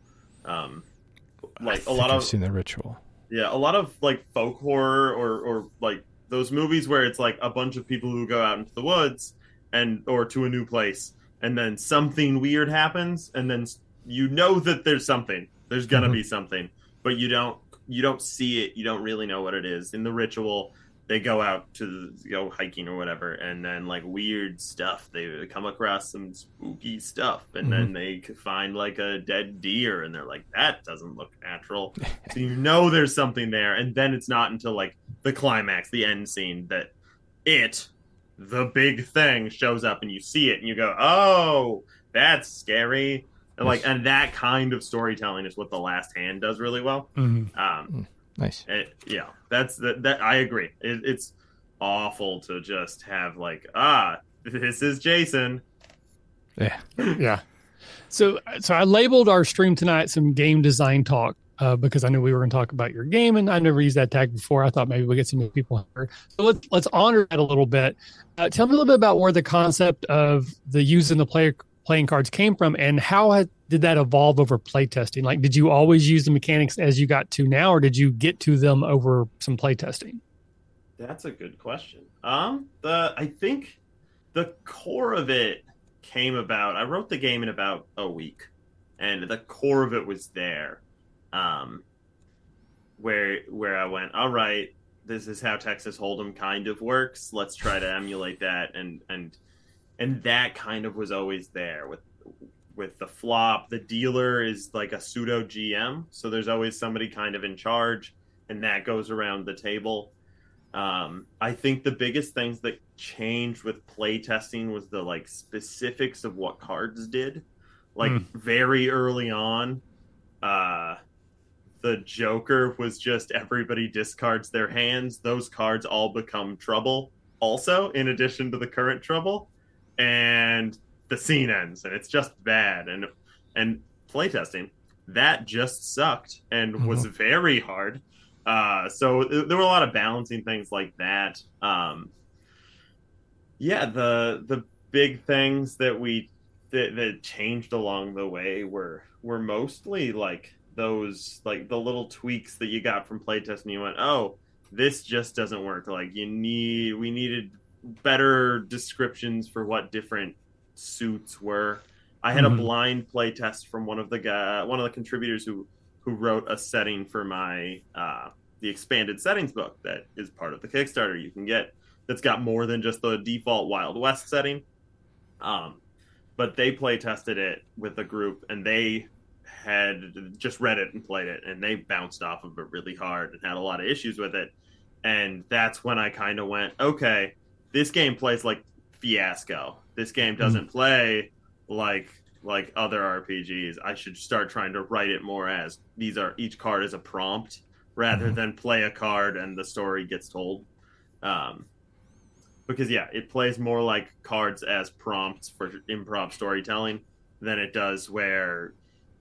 Um, like a lot I've of seen the ritual Yeah, a lot of like folk horror or or like those movies where it's like a bunch of people who go out into the woods and or to a new place and then something weird happens and then you know that there's something. There's going to Mhm. be something, but you don't you don't see it. You don't really know what it is. In the ritual, they go out to go hiking or whatever and then like weird stuff. They come across some spooky stuff and then they find like a dead deer and they're like that doesn't look natural. So you know there's something there and then it's not until like the climax the end scene that it the big thing shows up and you see it and you go oh that's scary. And like and that kind of storytelling is what the last hand does really well. Mhm. um nice it, yeah that's the, that i agree it, it's awful to just have like ah this is jason yeah yeah. So, so I labeled our stream tonight some game design talk uh, because I knew we were going to talk about your game, and I never used that tag before. I thought maybe we get some new people here. So let's let's honor that a little bit. Uh, tell me a little bit about where the concept of the using the player playing cards came from, and how had, did that evolve over playtesting? Like, did you always use the mechanics as you got to now, or did you get to them over some playtesting? That's a good question. Um, the I think the core of it came about. I wrote the game in about a week, and the core of it was there. Um, where where I went, all right, this is how Texas Hold'em kind of works. Let's try to emulate that, and and and that kind of was always there with with the flop. The dealer is like a pseudo GM, so there's always somebody kind of in charge, and that goes around the table. Um, I think the biggest things that changed with playtesting was the like specifics of what cards did. Like Mm. very early on, uh, the Joker was just everybody discards their hands. Those cards all become trouble. Also, in addition to the current trouble, and the scene ends, and it's just bad. And and playtesting that just sucked and was very hard. Uh, so th- there were a lot of balancing things like that. Um, yeah, the the big things that we that, that changed along the way were were mostly like those like the little tweaks that you got from playtest and you went, oh, this just doesn't work. Like you need we needed better descriptions for what different suits were. I had Mhm. a blind play test from one of the guy, one of the contributors who who wrote a setting for my uh, the expanded settings book that is part of the Kickstarter. You can get that's got more than just the default Wild West setting. Um, but they play tested it with a group, and they had just read it and played it, and they bounced off of it really hard and had a lot of issues with it. And that's when I kind of went, okay, this game plays like Fiasco. This game doesn't play like like other RPGs. I should start trying to write it more as these are each card is a prompt rather Mhm. than play a card and the story gets told. Um, because yeah, it plays more like cards as prompts for improv storytelling than it does where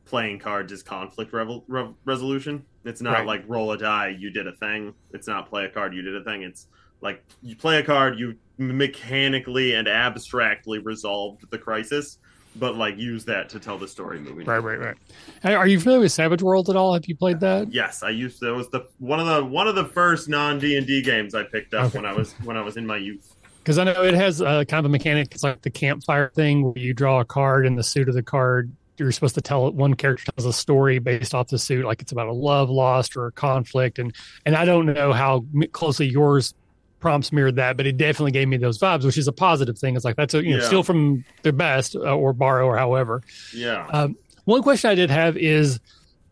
playing cards is conflict revel- re- resolution. It's not Right. like roll a die, you did a thing. It's not play a card, you did a thing. It's like you play a card, you mechanically and abstractly resolved the crisis, but like use that to tell the story moving. Right, right, right. Hey, Are you familiar with Savage World at all? Have you played that? Yes, I used that was the one of the one of the first non D and D games I picked up Okay. when I was when I was in my youth. Because I know it has uh, kind of a mechanic. It's like the campfire thing where you draw a card and the suit of the card. You're supposed to tell one character tells a story based off the suit, like it's about a love lost or a conflict. And and I don't know how m- closely yours prompts mirrored that, but it definitely gave me those vibes, which is a positive thing. It's like that's a you know Yeah. steal from the best uh, or borrow or however. Yeah. Um, one question I did have is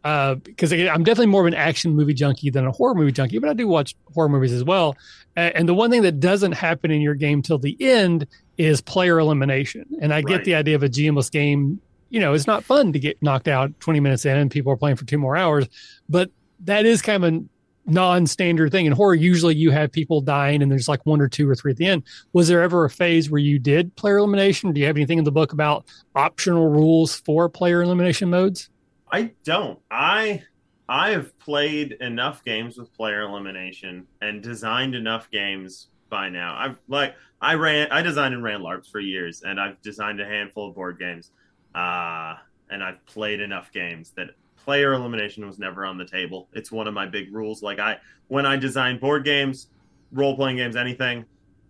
because again, I'm definitely more of an action movie junkie than a horror movie junkie, but I do watch horror movies as well. A- And the one thing that doesn't happen in your game till the end is player elimination. And I get the idea of a GMless game. You know, it's not fun to get knocked out 20 minutes in and people are playing for two more hours, but that is kind of a non-standard thing in horror. Usually, you have people dying and there's like one or two or three at the end. Was there ever a phase where you did player elimination? Do you have anything in the book about optional rules for player elimination modes? I don't. I I have played enough games with player elimination and designed enough games by now. I've like I ran I designed and ran LARPs for years and I've designed a handful of board games. Uh and I've played enough games that player elimination was never on the table. It's one of my big rules. Like I when I design board games, role playing games, anything,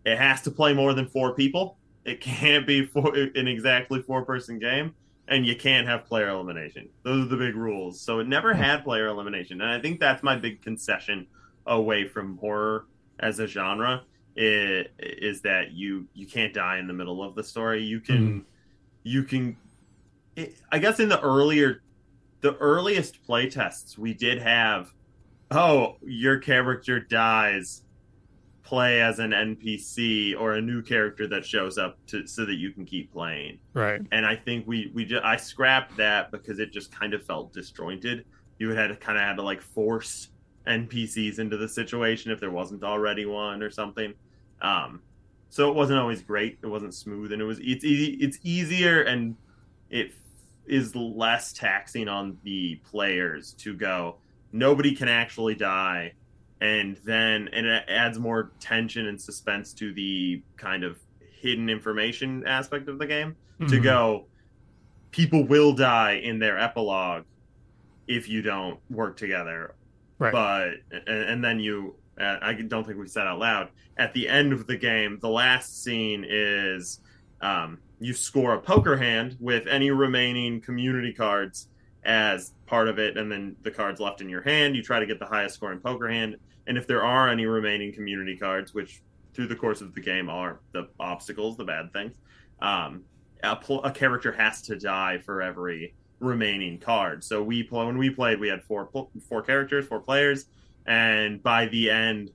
it has to play more than four people. It can't be four, an exactly four person game and you can't have player elimination. Those are the big rules. So it never had player elimination, and I think that's my big concession away from horror as a genre. Is, is that you you can't die in the middle of the story. You can mm-hmm. you can. It, I guess in the earlier, the earliest playtests we did have. Oh, your character dies. Play as an NPC or a new character that shows up to so that you can keep playing Right. and I think we we just, I scrapped that because it just kind of felt disjointed. You had to kind of had to like force NPCs into the situation if there wasn't already one or something. Um, so it wasn't always great. It wasn't smooth, and it was it's easy, it's easier and it is less taxing on the players to go. Nobody can actually die, and then and it adds more tension and suspense to the kind of hidden information aspect of the game to Mhm. go people will die in their epilogue if you don't work together Right. but and, and then you uh, i don't think we said out loud at the end of the game the last scene is um, you score a poker hand with any remaining community cards as part of it, and then the cards left in your hand. You try to get the highest scoring poker hand, and if there are any remaining community cards, which through the course of the game are the obstacles, the bad things, um, a, pl- a character has to die for every remaining card. So we play when we played, we had four four characters, four players, and by the end,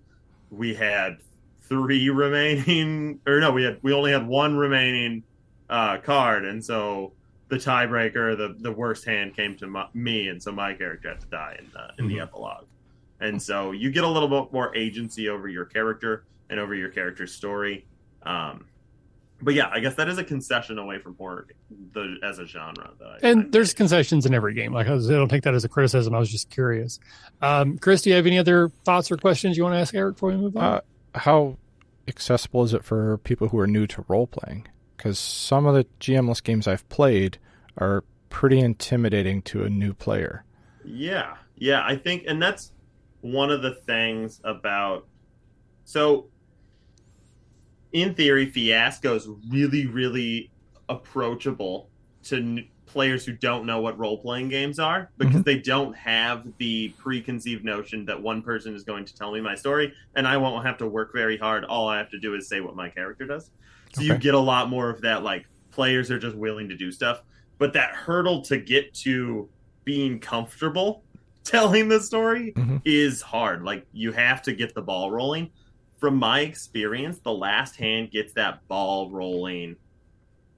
we had three remaining, or no, we had we only had one remaining uh, card, and so the tiebreaker, the the worst hand came to my, me, and so my character had to die in the in mm-hmm. the epilogue. And so you get a little bit more agency over your character and over your character's story. Um, but yeah, I guess that is a concession away from horror the, as a genre. I, and I there's concessions in every game. Like I, don't take that as a criticism. I was just curious. Um, Chris, do you have any other thoughts or questions you want to ask Eric before we move on? Uh, how accessible is it for people who are new to role playing? Because some of the GMless games I've played are pretty intimidating to a new player. Yeah, yeah, I think, and that's one of the things about. So, in theory, Fiasco is really, really approachable to players who don't know what role playing games are because mm-hmm. they don't have the preconceived notion that one person is going to tell me my story and I won't have to work very hard. All I have to do is say what my character does. So okay. you get a lot more of that like players are just willing to do stuff, but that hurdle to get to being comfortable telling the story mm-hmm. is hard. Like you have to get the ball rolling. From my experience, the last hand gets that ball rolling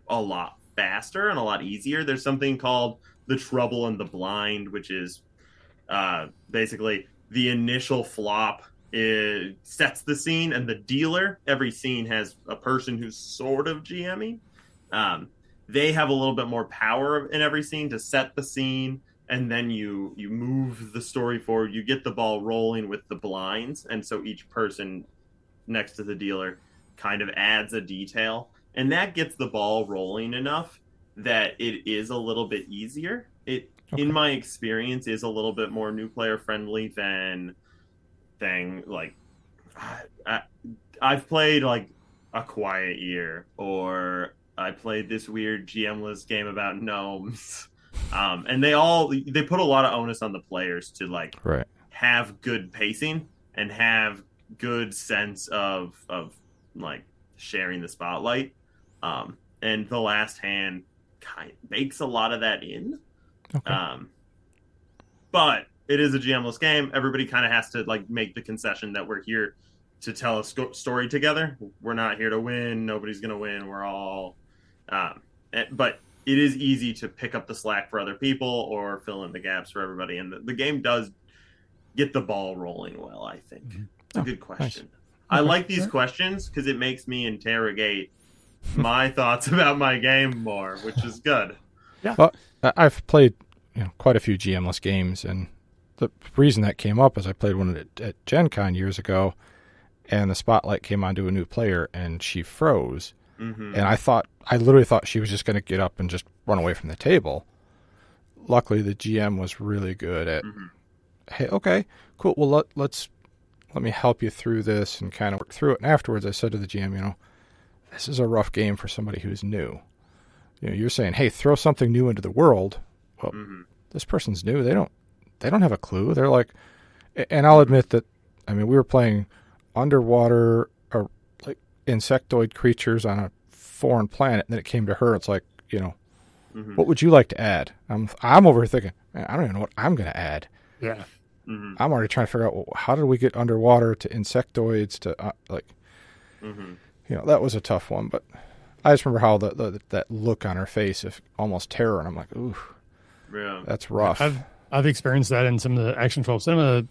a lot faster and a lot easier. There's something called the trouble and the blind, which is uh, basically the initial flop it sets the scene, and the dealer. Every scene has a person who's sort of GMing. Um, they have a little bit more power in every scene to set the scene, and then you you move the story forward. You get the ball rolling with the blinds, and so each person next to the dealer kind of adds a detail and that gets the ball rolling enough that it is a little bit easier. It, okay. in my experience, is a little bit more new player friendly than thing like I, I've played like a quiet year or I played this weird GMless game about gnomes. Um, and they all they put a lot of onus on the players to like right. have good pacing and have good sense of of like sharing the spotlight. Um, and the last hand kind of bakes a lot of that in. Okay. Um, but it is a GMless game. Everybody kind of has to like make the concession that we're here to tell a sco- story together. We're not here to win. Nobody's going to win. We're all. Um, but it is easy to pick up the slack for other people or fill in the gaps for everybody. And the, the game does get the ball rolling well. I think. Mm-hmm. It's a oh, good question. Nice. I like these questions because it makes me interrogate my thoughts about my game more, which is good. Yeah. Well, I've played you know, quite a few GMless games, and the reason that came up is I played one at, at Gen Con years ago, and the spotlight came onto a new player, and she froze. Mm-hmm. And I thought, I literally thought she was just going to get up and just run away from the table. Luckily, the GM was really good at, mm-hmm. hey, okay, cool. Well, let, let's let me help you through this and kind of work through it. And afterwards, I said to the GM, you know, this is a rough game for somebody who's new. You know, you're saying, hey, throw something new into the world. Well, mm-hmm. this person's new. They don't they don't have a clue. They're like, and I'll admit that. I mean, we were playing underwater or like insectoid creatures on a foreign planet, and then it came to her. It's like, you know, mm-hmm. what would you like to add? I'm I'm over here thinking, I don't even know what I'm going to add. Yeah. Mm-hmm. I'm already trying to figure out well, how did we get underwater to insectoids to uh, like. Mm-hmm you know that was a tough one. But I just remember how the, the that look on her face of almost terror, and I'm like, ooh, yeah, that's rough. I've I've experienced that in some of the Action 12 Cinema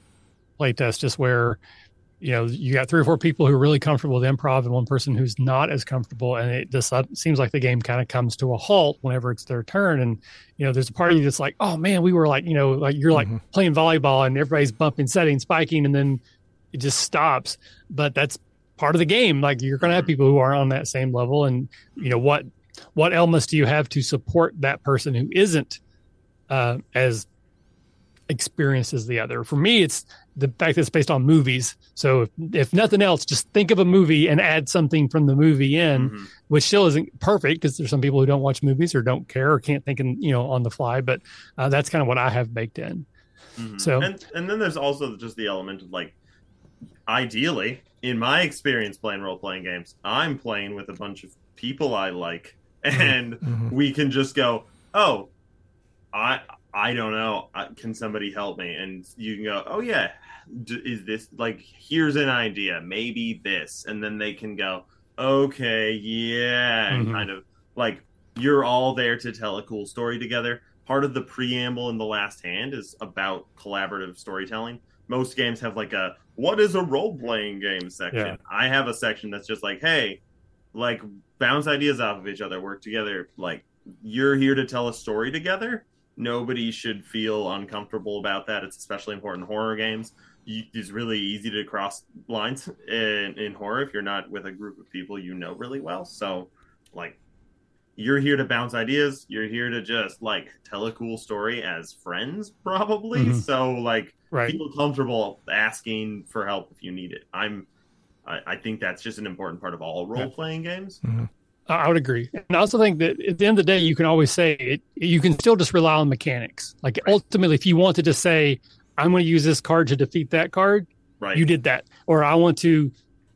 playtests, just where you know you got three or four people who are really comfortable with improv and one person who's not as comfortable and it just seems like the game kind of comes to a halt whenever it's their turn and you know there's a party that's like oh man we were like you know like you're like mm-hmm. playing volleyball and everybody's bumping setting spiking and then it just stops but that's part of the game. Like you're going to have people who are on that same level, and you know what what elements do you have to support that person who isn't uh, as experience as the other. For me, it's the fact that it's based on movies. So if, if nothing else, just think of a movie and add something from the movie in, Mhm. which still isn't perfect because there's some people who don't watch movies or don't care or can't think in, you know on the fly. But uh, that's kind of what I have baked in. Mhm. So- and and then there's also just the element of like ideally in my experience playing role playing games i'm playing with a bunch of people i like and Mhm. we can just go oh i i don't know. Can somebody help me? And you can go oh yeah D- is this like here's an idea maybe this. And then they can go okay yeah and Mhm. kind of like you're all there to tell a cool story together. Part of the preamble in the last hand is about collaborative storytelling. Most games have like a what is a role-playing game? section. Yeah. i have a section that's just like hey like bounce ideas off of each other work together like you're here to tell a story together nobody should feel uncomfortable about that. It's especially important in horror games. You, it's really easy to cross lines in, in horror if you're not with a group of people you know really well. So like you're here to bounce ideas. You're here to just like tell a cool story as friends probably. Mhm. so like Right. feel comfortable asking for help if you need it. I'm i, I think that's just an important part of all role-playing games. I I would agree. And I also think that at the end of the day, you can always say it, you can still just rely on mechanics. Like Right. ultimately, if you wanted to say, I'm going to use this card to defeat that card, right you did that. Or I want to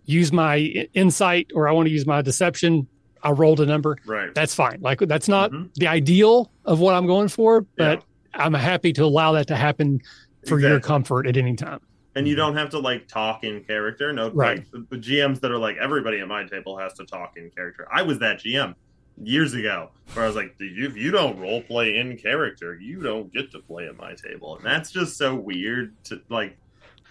use my insight or I want to use my deception. I rolled a number. right That's fine. Like that's not Mhm. the ideal of what I'm going for, but I'm happy to allow that to happen for your comfort at any time. And you mm-hmm. don't have to like talk in character. No, Right. Like, the, the GMs that are like everybody at my table has to talk in character. I was that GM years ago, where I was like, "If you- if you don't role play in character, you don't get to play at my table," and that's just so weird. To like,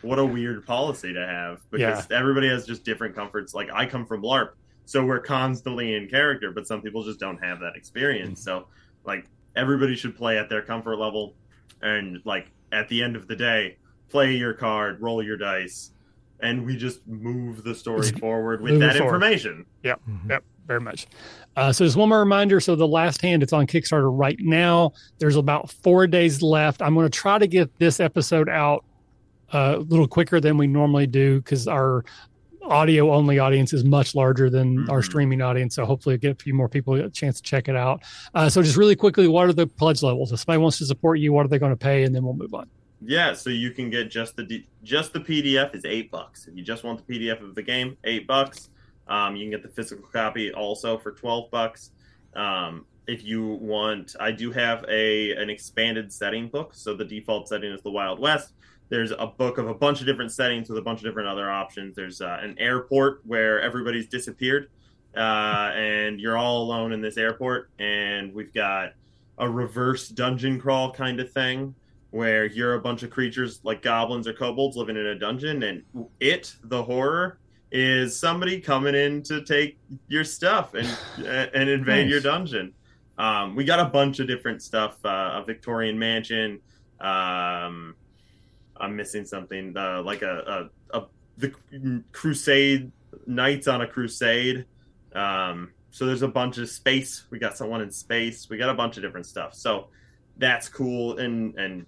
what a weird policy to have because everybody has just different comforts. Like I come from LARP, so we're constantly in character, but some people just don't have that experience. Mm. So like everybody should play at their comfort level, and like at the end of the day play your card, roll your dice, and we just move the story Just forward with move it that forward. information. Mhm. Yep, very much. Uh, so just one more reminder. So the last hand, it's on Kickstarter right now. There's about four days left. I'm going to try to get this episode out uh, a little quicker than we normally do because our audio only audience is much larger than our Mhm. streaming audience. So hopefully get a few more people a chance to check it out. Uh, so just really quickly, what are the pledge levels? If somebody wants to support you, what are they going to pay? And then we'll move on. Yeah, so you can get just the D- just the PDF is eight bucks. If you just want the PDF of the game, eight bucks. Um, you can get the physical copy also for twelve bucks. Um, if you want, I do have a an expanded setting book. So the default setting is the Wild West. There's a book of a bunch of different settings with a bunch of different other options. There's uh, an airport where everybody's disappeared, uh, and you're all alone in this airport. And we've got a reverse dungeon crawl kind of thing where you're a bunch of creatures like goblins or kobolds living in a dungeon, and it, the horror, is somebody coming in to take your stuff and and invade Nice. your dungeon. Um, we got a bunch of different stuff, uh, a Victorian mansion. Um, I'm missing something, uh, like a, a, a the Crusade Knights on a Crusade. Um, so there's a bunch of space. We got someone in space. We got a bunch of different stuff. So that's cool and and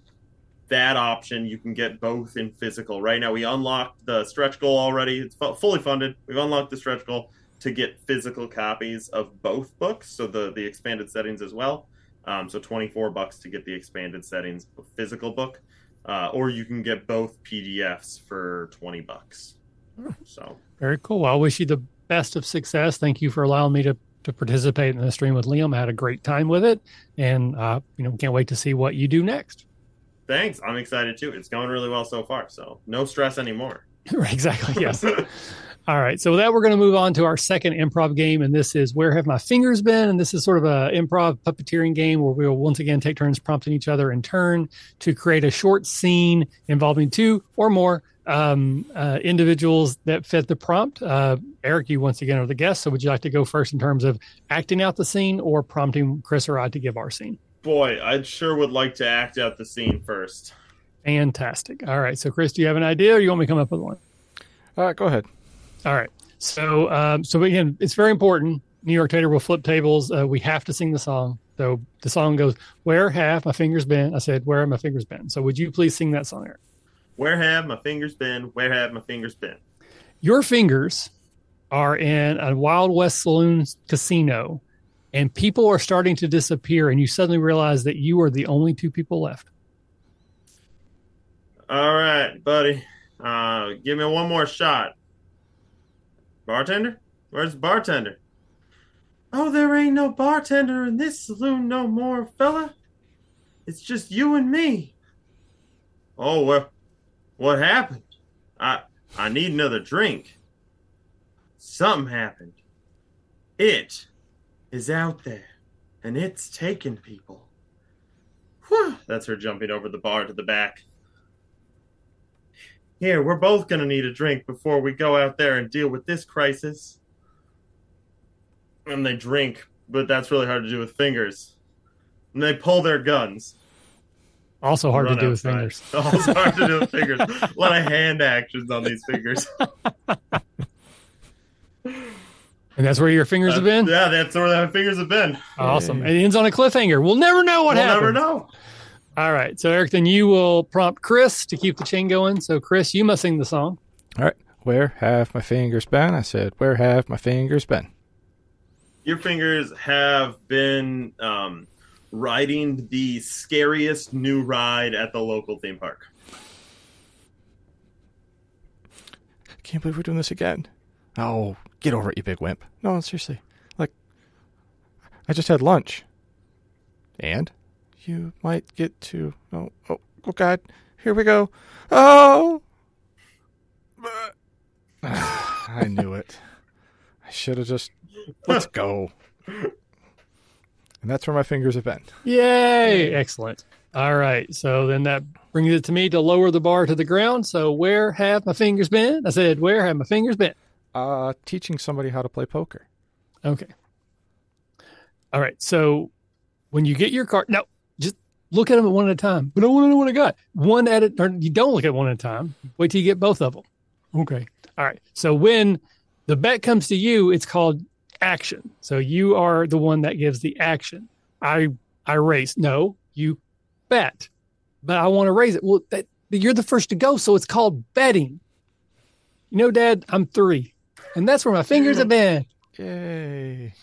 that option you can get both in physical. Right now we unlocked the stretch goal already. It's fu- fully funded. We've unlocked the stretch goal to get physical copies of both books so the the expanded settings as well. Um, so 24 bucks to get the expanded settings physical book. Uh, or you can get both pdfs for 20 bucks. So. Very cool. Well, I wish you the best of success. Thank you for allowing me to to participate in the stream with Liam. I had a great time with it, and uh, you know, can't wait to see what you do next. Thanks i'm excited too it's going really well so far so no stress anymore right, exactly. Yes. All right. So with that, we're going to move on to our second improv game, and this is Where Have My Fingers Been? And this is sort of a improv puppeteering game where we will once again take turns prompting each other in turn to create a short scene involving two or more um, uh, individuals that fit the prompt. Uh, Eric, you once again are the guest. So would you like to go first in terms of acting out the scene or prompting Chris or I to give our scene? Boy i sure would like to act out the scene first Fantastic. All right. So Chris, do you have an idea, or you want me to come up with one? Uh, go ahead. All right. So, um, so again, it's very important. New York Tater will flip tables. Uh, we have to sing the song. So the song goes, "Where have my fingers been?" I said, "Where have my fingers been?" So would you please sing that song, Eric? Where have my fingers been? Where have my fingers been? Your fingers are in a Wild West Saloon casino, and people are starting to disappear, and you suddenly realize that you are the only two people left. All right, buddy. Uh, give me one more shot. Bartender? Where's the bartender? Oh, there ain't no bartender in this saloon no more, fella. It's just you and me. Oh, well, what happened? I I need another drink. Something happened. It is out there, and it's taking people. Whew. That's her jumping over the bar to the back. Here, we're both gonna need a drink before we go out there and deal with this crisis. And they drink, but that's really hard to do with fingers. And they pull their guns. Also hard to Run do with fingers. Also hard to do with fingers. A lot of hand actions on these fingers. And that's where your fingers have been? Yeah, that's where my fingers have been. Awesome. And it ends on a cliffhanger. We'll never know what we'll happened. never know. All right. So, Eric, then you will prompt Chris to keep the chain going. So, Chris, you must sing the song. All right. Where have my fingers been? I said, Where have my fingers been? Your fingers have been um, riding the scariest new ride at the local theme park. I can't believe we're doing this again. Oh, get over it, you big wimp. No, seriously. Like, I just had lunch. And you might get to. Oh, oh, oh God. Here we go. Oh! I knew it. I should have just. Let's go. And that's where my fingers have been. Yay. Excellent. All right. So, then that brings it to me to lower the bar to the ground. So, where have my fingers been? I said, Where have my fingers been? Uh, teaching somebody how to play poker. Okay. All right. So, when you get your card, no, just look at them one at a time. But I want to know what I got. One at it, or you don't look at one at a time. Wait till you get both of them. Okay. All right. So when the bet comes to you, it's called action. So you are the one that gives the action. I I raise. No, you bet. But I want to raise it. Well, that, you're the first to go, so it's called betting. You know, Dad, I'm three, and that's where my fingers have been. Yay.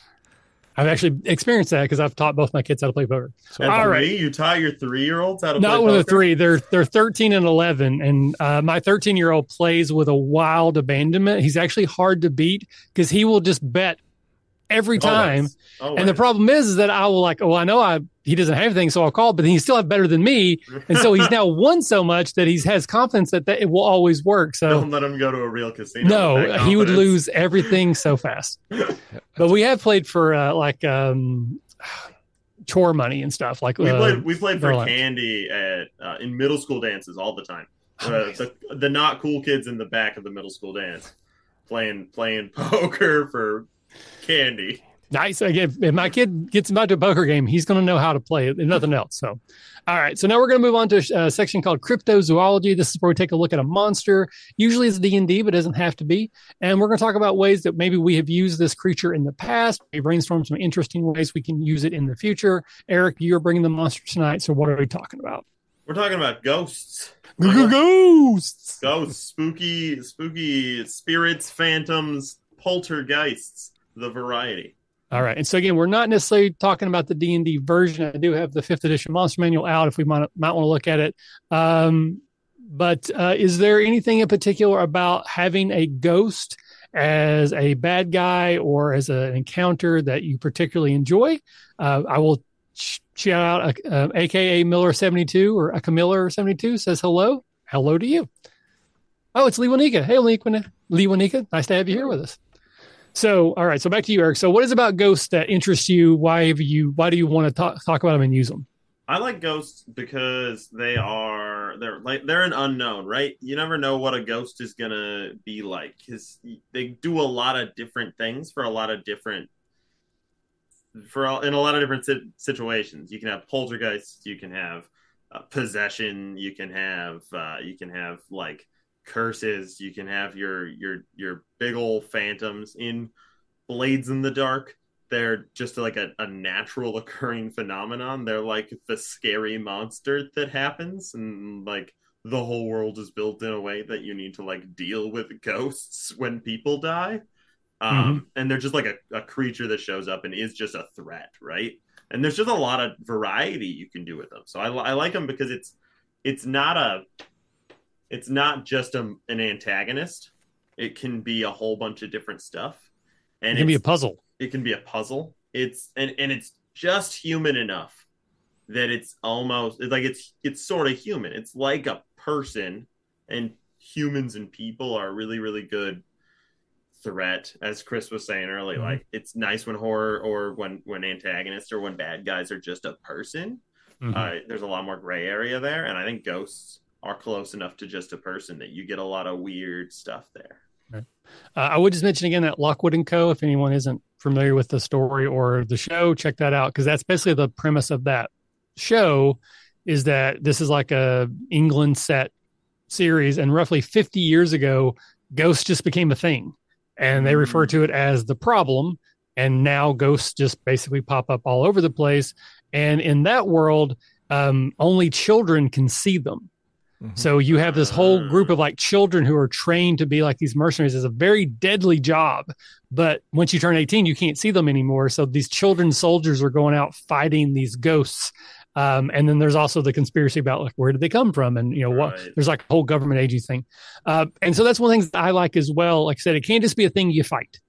I've actually experienced that because I've taught both my kids how to play poker. So, At All three, right. you taught your three-year-olds how to Not play one of the three. They're they're 13 and 11, and uh, my 13 year old plays with a wild abandonment. He's actually hard to beat because he will just bet every time. Always. Always. And the problem is, is that I will like, oh, I know I he doesn't have anything, so I'll call, but then he still have better than me, and so he's now won so much that he has confidence that, that it will always work. So Don't let him go to a real casino. no, he would lose everything so fast. but we have played for uh, like um, chore money and stuff. Like We uh, played. We played for candy at uh, in middle school dances all the time. Oh, the the not cool kids in the back of the middle school dance playing playing poker for candy. Nice. Again, if my kid gets invited to a poker game, he's going to know how to play it, and nothing else. So, all right. So now we're going to move on to a uh, section called cryptozoology. This is where we take a look at a monster. Usually it's D and D, but it doesn't have to be. And we're going to talk about ways that maybe we have used this creature in the past. We brainstorm some interesting ways we can use it in the future. Eric, you're bringing the monster tonight. So what are we talking about? We're talking about ghosts. Ghosts. Ghosts, spooky, spooky spirits, phantoms, poltergeists, the variety. All right, and so again, we're not necessarily talking about the D and D version. I do have the fifth edition monster manual out if we might might want to look at it. Um, but uh, is there anything in particular about having a ghost as a bad guy or as an encounter that you particularly enjoy? Uh, I will sh- shout out, AKA Miller seventy two or a Miller seventy two says hello, hello to you. Oh, it's Lee Wanika. Hey, Lee. Lee Wanika. Nice to have you here with us. So, all right. So back to you, Eric. So, what is about ghosts that interests you? Why have you? Why do you want to talk talk about them and use them? I like ghosts because they are they're like they're an unknown, right? You never know what a ghost is gonna be like because they do a lot of different things for a lot of different for all, in a lot of different si- situations. You can have poltergeists, you can have uh, possession, you can have uh, you can have like curses, you can have your your your big old phantoms in Blades in the Dark. they're just like a, a natural occurring phenomenon. They're like the scary monster that happens, and like the whole world is built in a way that you need to like deal with ghosts when people die. Um, and they're just like a, a creature that shows up and is just a threat, right? And there's just a lot of variety you can do with them. So I, I like them because it's it's not a it's not just a, an antagonist. It can be a whole bunch of different stuff, and It can be a puzzle. it can be a puzzle. It's and and it's just human enough that it's almost it's like it's it's sort of human. It's like a person, and humans and people are really really good threat as chris was saying earlier Mhm. like it's nice when horror or when when antagonists or when bad guys are just a person Mhm. uh, there's a lot more gray area there and i think ghosts are close enough to just a person that you get a lot of weird stuff there Uh, I would just mention again that Lockwood and Co. If anyone isn't familiar with the story or the show, check that out because that's basically the premise of that show. Is that this is like a England set series, and roughly 50 years ago, ghosts just became a thing, and they refer to it as the problem. And now ghosts just basically pop up all over the place. And in that world, um, only children can see them. Mhm. So you have this whole group of like children who are trained to be like these mercenaries. It's a very deadly job. But once you turn 18, you can't see them anymore. So these children soldiers are going out fighting these ghosts. Um, and then there's also the conspiracy about like where did they come from and you know what there's like a whole government agency thing. Uh, and so that's one of the things that I like as well. Like I said, it can't just be a thing you fight.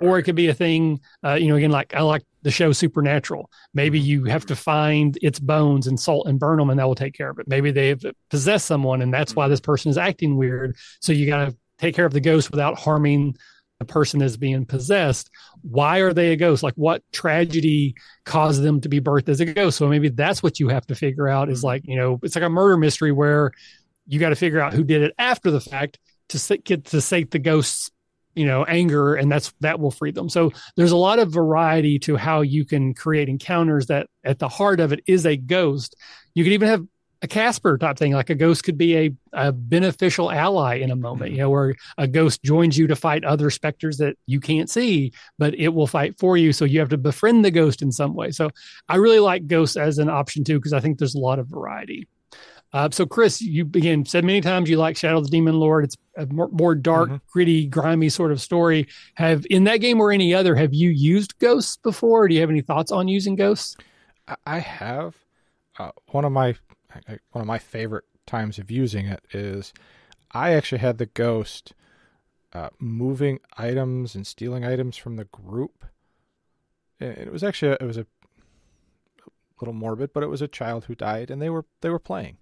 Or it could be a thing, uh, you know, again, like I like the show Supernatural. Maybe mm-hmm. you have to find its bones and salt and burn them, and that will take care of it. Maybe they've possessed someone, and that's why mm-hmm. this person is acting weird. So you got to take care of the ghost without harming the person that's being possessed. Why are they a ghost? Like, what tragedy caused them to be birthed as a ghost? So maybe that's what you have to figure out. Is mm-hmm. like, you know, it's like a murder mystery where you got to figure out who did it after the fact to get to sate the ghost's you know anger and that's that will free them. So there's a lot of variety to how you can create encounters that at the heart of it is a ghost. You could even have a casper type thing like a ghost could be a, a beneficial ally in a moment hmm. you know where a ghost joins you to fight other specters that you can't see but it will fight for you. So you have to befriend the ghost in some way. So i really like ghosts as an option too because i think there's a lot of variety uh, so, Chris, you again said many times you like Shadow of the Demon Lord. It's a more, more dark, Mhm. gritty, grimy sort of story. Have in that game or any other, have you used ghosts before? Do you have any thoughts on using ghosts? I- have uh, one of my one of my favorite times of using it is I actually had the ghost uh, moving items and stealing items from the group. And it was actually a, it was a little morbid, but it was a child who died, and they were they were playing.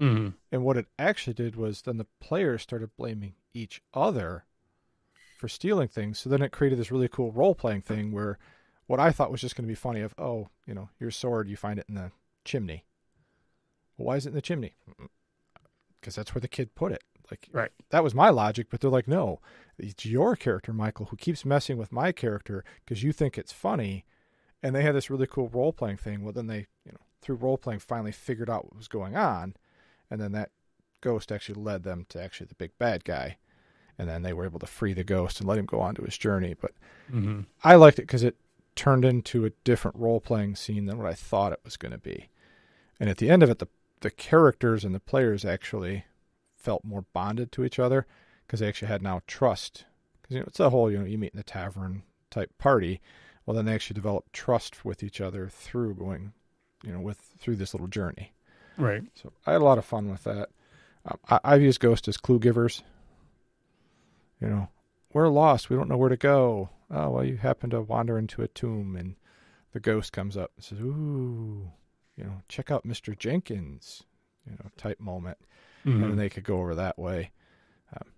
Mm-hmm. And what it actually did was then the players started blaming each other for stealing things. So then it created this really cool role playing thing where what I thought was just going to be funny of, oh, you know, your sword, you find it in the chimney. Well, why is it in the chimney? Because that's where the kid put it. Like, Right. that was my logic, but they're like, no, it's your character, Michael, who keeps messing with my character because you think it's funny. And they had this really cool role playing thing. Well, then they, you know, through role playing, finally figured out what was going on and then that ghost actually led them to actually the big bad guy. And then they were able to free the ghost and let him go on to his journey. But Mm-hmm. i liked it because it turned into a different role-playing scene than what i thought it was going to be. And at the end of it the, the characters and the players actually felt more bonded to each other because they actually had now trust. Because you know it's a whole you know you meet in the tavern type party. Well then they actually developed trust with each other through going you know with through this little journey Right. so I had a lot of fun with that. Um, I, I've used Ghost as clue givers. You know, we're lost. We don't know where to go. Oh, well, you happen to wander into a tomb and the ghost comes up and says, Ooh, you know, check out Mr. Jenkins, you know, type moment. Mhm. And they could go over that way. Um,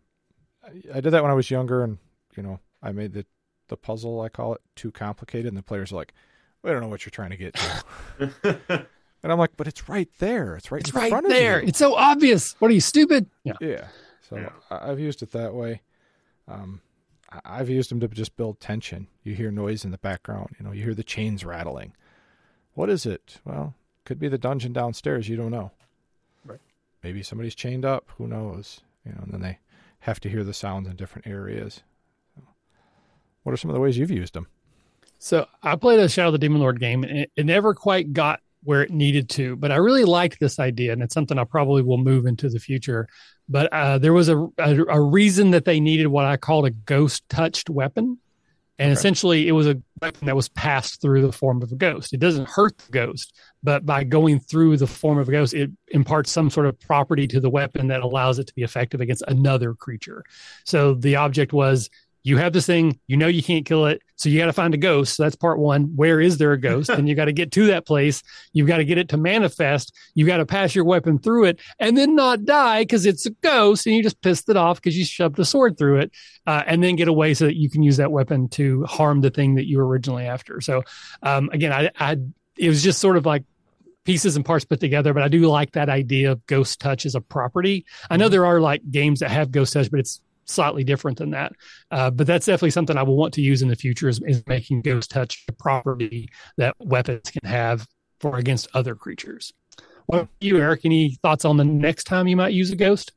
I, I did that when I was younger and, you know, I made the, the puzzle, I call it, too complicated. And the players are like, we don't know what you're trying to get to. And I'm like, but it's right there. It's right It's in right front there. of you. It's so obvious. What are you stupid? Yeah. Yeah. So Yeah. I- I've used it that way. Um, I- I've used them to just build tension. You hear noise in the background. You know, you hear the chains rattling. What is it? Well, could be the dungeon downstairs. You don't know. Right. Maybe somebody's chained up. Who knows? You know, and then they have to hear the sounds in different areas. What are some of the ways you've used them? So I played a Shadow of the Demon Lord game, and it, it never quite got where it needed to. But I really like this idea, and it's something I probably will move into the future. But uh, there was a, a, a reason that they needed what I called a ghost touched weapon, and okay. essentially it was a weapon that was passed through the form of a ghost. It doesn't hurt the ghost, but by going through the form of a ghost, it imparts some sort of property to the weapon that allows it to be effective against another creature. So the object was you have this thing, you know you can't kill it, so you got to find a ghost. So that's part one. Where is there a ghost? and you got to get to that place. You've got to get it to manifest. You got to pass your weapon through it and then not die because it's a ghost and you just pissed it off because you shoved a sword through it, uh, and then get away so that you can use that weapon to harm the thing that you were originally after. So um, again, I, I it was just sort of like pieces and parts put together, but I do like that idea of ghost touch as a property. I know mm-hmm. there are like games that have ghost touch, but it's slightly different than that. Uh, but that's definitely something I will want to use in the future is, is making Ghost Touch a property that weapons can have for against other creatures. What about you, Eric? Any thoughts on the next time you might use a ghost?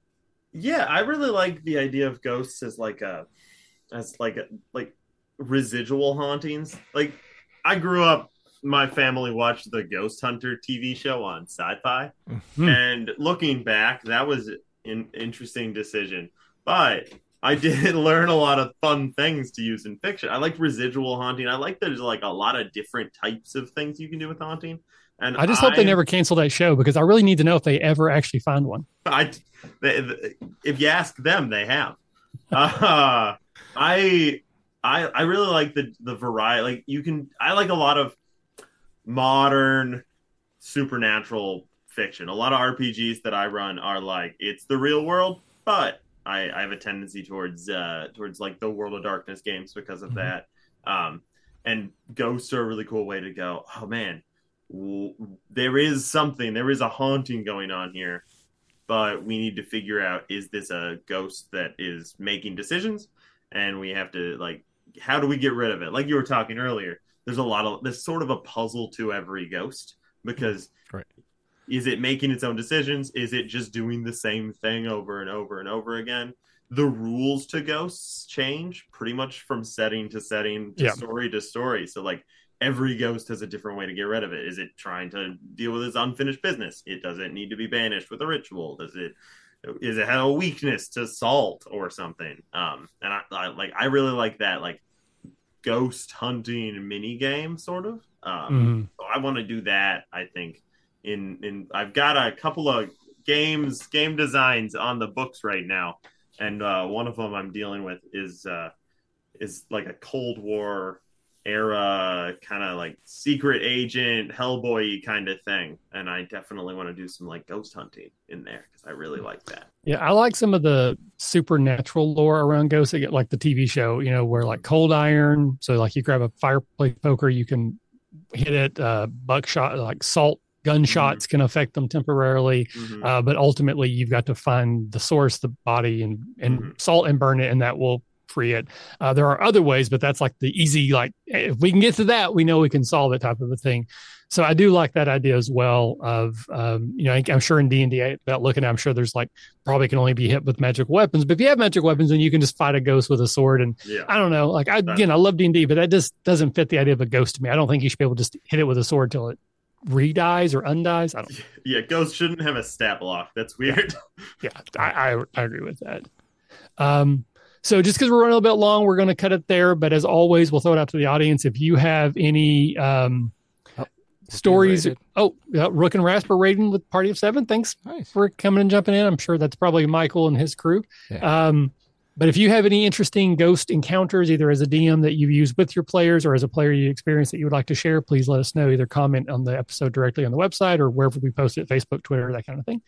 Yeah, I really like the idea of ghosts as like a as like a like residual hauntings. Like I grew up my family watched the Ghost Hunter TV show on Sci-Fi, mm-hmm. and looking back, that was an interesting decision but I did learn a lot of fun things to use in fiction. I like residual haunting. I like there's like a lot of different types of things you can do with haunting. And I just I, hope they never cancel that show because I really need to know if they ever actually find one. I, they, if you ask them, they have. uh, I, I, I really like the the variety. Like you can, I like a lot of modern supernatural fiction. A lot of RPGs that I run are like it's the real world, but I, I have a tendency towards uh, towards like the World of Darkness games because of mm-hmm. that. Um, and ghosts are a really cool way to go. Oh man, w- there is something, there is a haunting going on here, but we need to figure out is this a ghost that is making decisions, and we have to like, how do we get rid of it? Like you were talking earlier, there's a lot of there's sort of a puzzle to every ghost because right. Is it making its own decisions? Is it just doing the same thing over and over and over again? The rules to ghosts change pretty much from setting to setting to yeah. story to story. So like every ghost has a different way to get rid of it. Is it trying to deal with its unfinished business? It doesn't need to be banished with a ritual. Does it is it have a weakness to salt or something? Um and I, I like I really like that like ghost hunting mini game sort of. Um mm-hmm. so I want to do that, I think in in I've got a couple of games game designs on the books right now, and uh, one of them I'm dealing with is uh, is like a Cold War era kind of like secret agent Hellboy kind of thing, and I definitely want to do some like ghost hunting in there because I really like that. Yeah, I like some of the supernatural lore around ghosts. Get like the TV show, you know, where like cold iron. So like you grab a fireplace poker, you can hit it. Uh, buckshot, like salt gunshots mm-hmm. can affect them temporarily mm-hmm. uh, but ultimately you've got to find the source the body and and mm-hmm. salt and burn it and that will free it uh, there are other ways but that's like the easy like if we can get to that we know we can solve it type of a thing so i do like that idea as well of um, you know i'm sure in d&d about looking i'm sure there's like probably can only be hit with magic weapons but if you have magic weapons then you can just fight a ghost with a sword and yeah. i don't know like i again i love d&d but that just doesn't fit the idea of a ghost to me i don't think you should be able to just hit it with a sword till it redies or undies. I don't. Yeah, ghosts shouldn't have a stat block. That's weird. Yeah, yeah I, I, I agree with that. Um, so just because we're running a little bit long, we're going to cut it there. But as always, we'll throw it out to the audience. If you have any um, oh, stories, oh, yeah, Rook and Rasper raiding with Party of Seven. Thanks nice. for coming and jumping in. I'm sure that's probably Michael and his crew. Yeah. Um, but if you have any interesting ghost encounters, either as a DM that you've used with your players or as a player you experience that you would like to share, please let us know. Either comment on the episode directly on the website or wherever we post it, Facebook, Twitter, that kind of thing.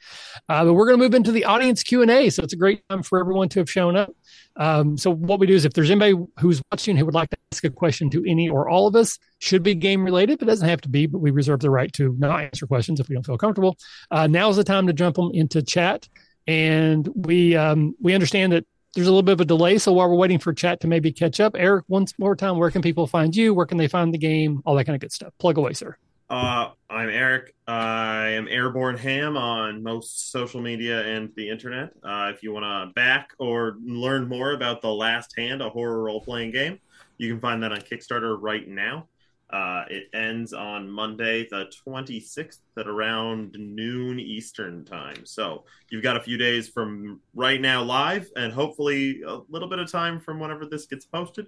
Uh, but we're going to move into the audience Q and A, so it's a great time for everyone to have shown up. Um, so what we do is, if there's anybody who's watching who would like to ask a question to any or all of us, should be game related, but doesn't have to be. But we reserve the right to not answer questions if we don't feel comfortable. Uh, now's the time to jump them into chat and we um, we understand that there's a little bit of a delay. So while we're waiting for chat to maybe catch up, Eric, once more time, where can people find you? Where can they find the game? All that kind of good stuff. Plug away, sir. Uh, I'm Eric. I am Airborne Ham on most social media and the internet. Uh, if you want to back or learn more about The Last Hand, a horror role playing game, You can find that on Kickstarter right now. Uh, it ends on Monday, the 26th, at around noon Eastern time. So you've got a few days from right now live, and hopefully a little bit of time from whenever this gets posted.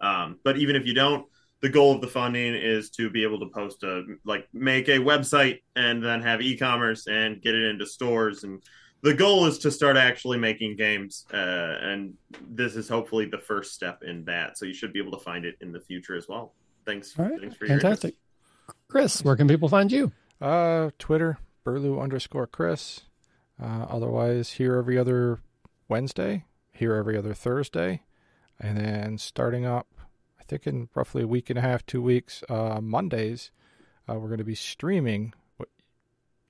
Um, but even if you don't, the goal of the funding is to be able to post a like make a website and then have e-commerce and get it into stores and the goal is to start actually making games uh, and this is hopefully the first step in that so you should be able to find it in the future as well thanks All right. thanks for your Fantastic. interest. Chris, where can people find you? Uh, Twitter, Burlew underscore Chris. Uh, otherwise, here every other Wednesday, here every other Thursday. And then starting up, I think in roughly a week and a half, two weeks, uh, Mondays, uh, we're going to be streaming what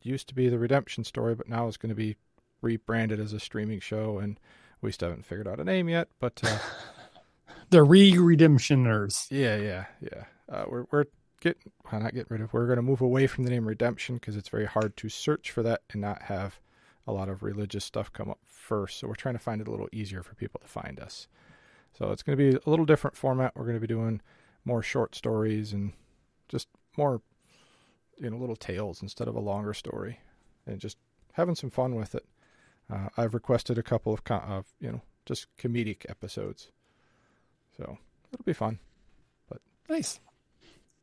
used to be the Redemption story, but now is going to be rebranded as a streaming show. And we still haven't figured out a name yet, but uh, The Re-Redemptioners. yeah, yeah, yeah. Uh, we're we're getting well, not getting rid of. We're going to move away from the name Redemption because it's very hard to search for that and not have a lot of religious stuff come up first. So we're trying to find it a little easier for people to find us. So it's going to be a little different format. We're going to be doing more short stories and just more, you know, little tales instead of a longer story, and just having some fun with it. Uh, I've requested a couple of, of, you know, just comedic episodes. So it'll be fun. But nice.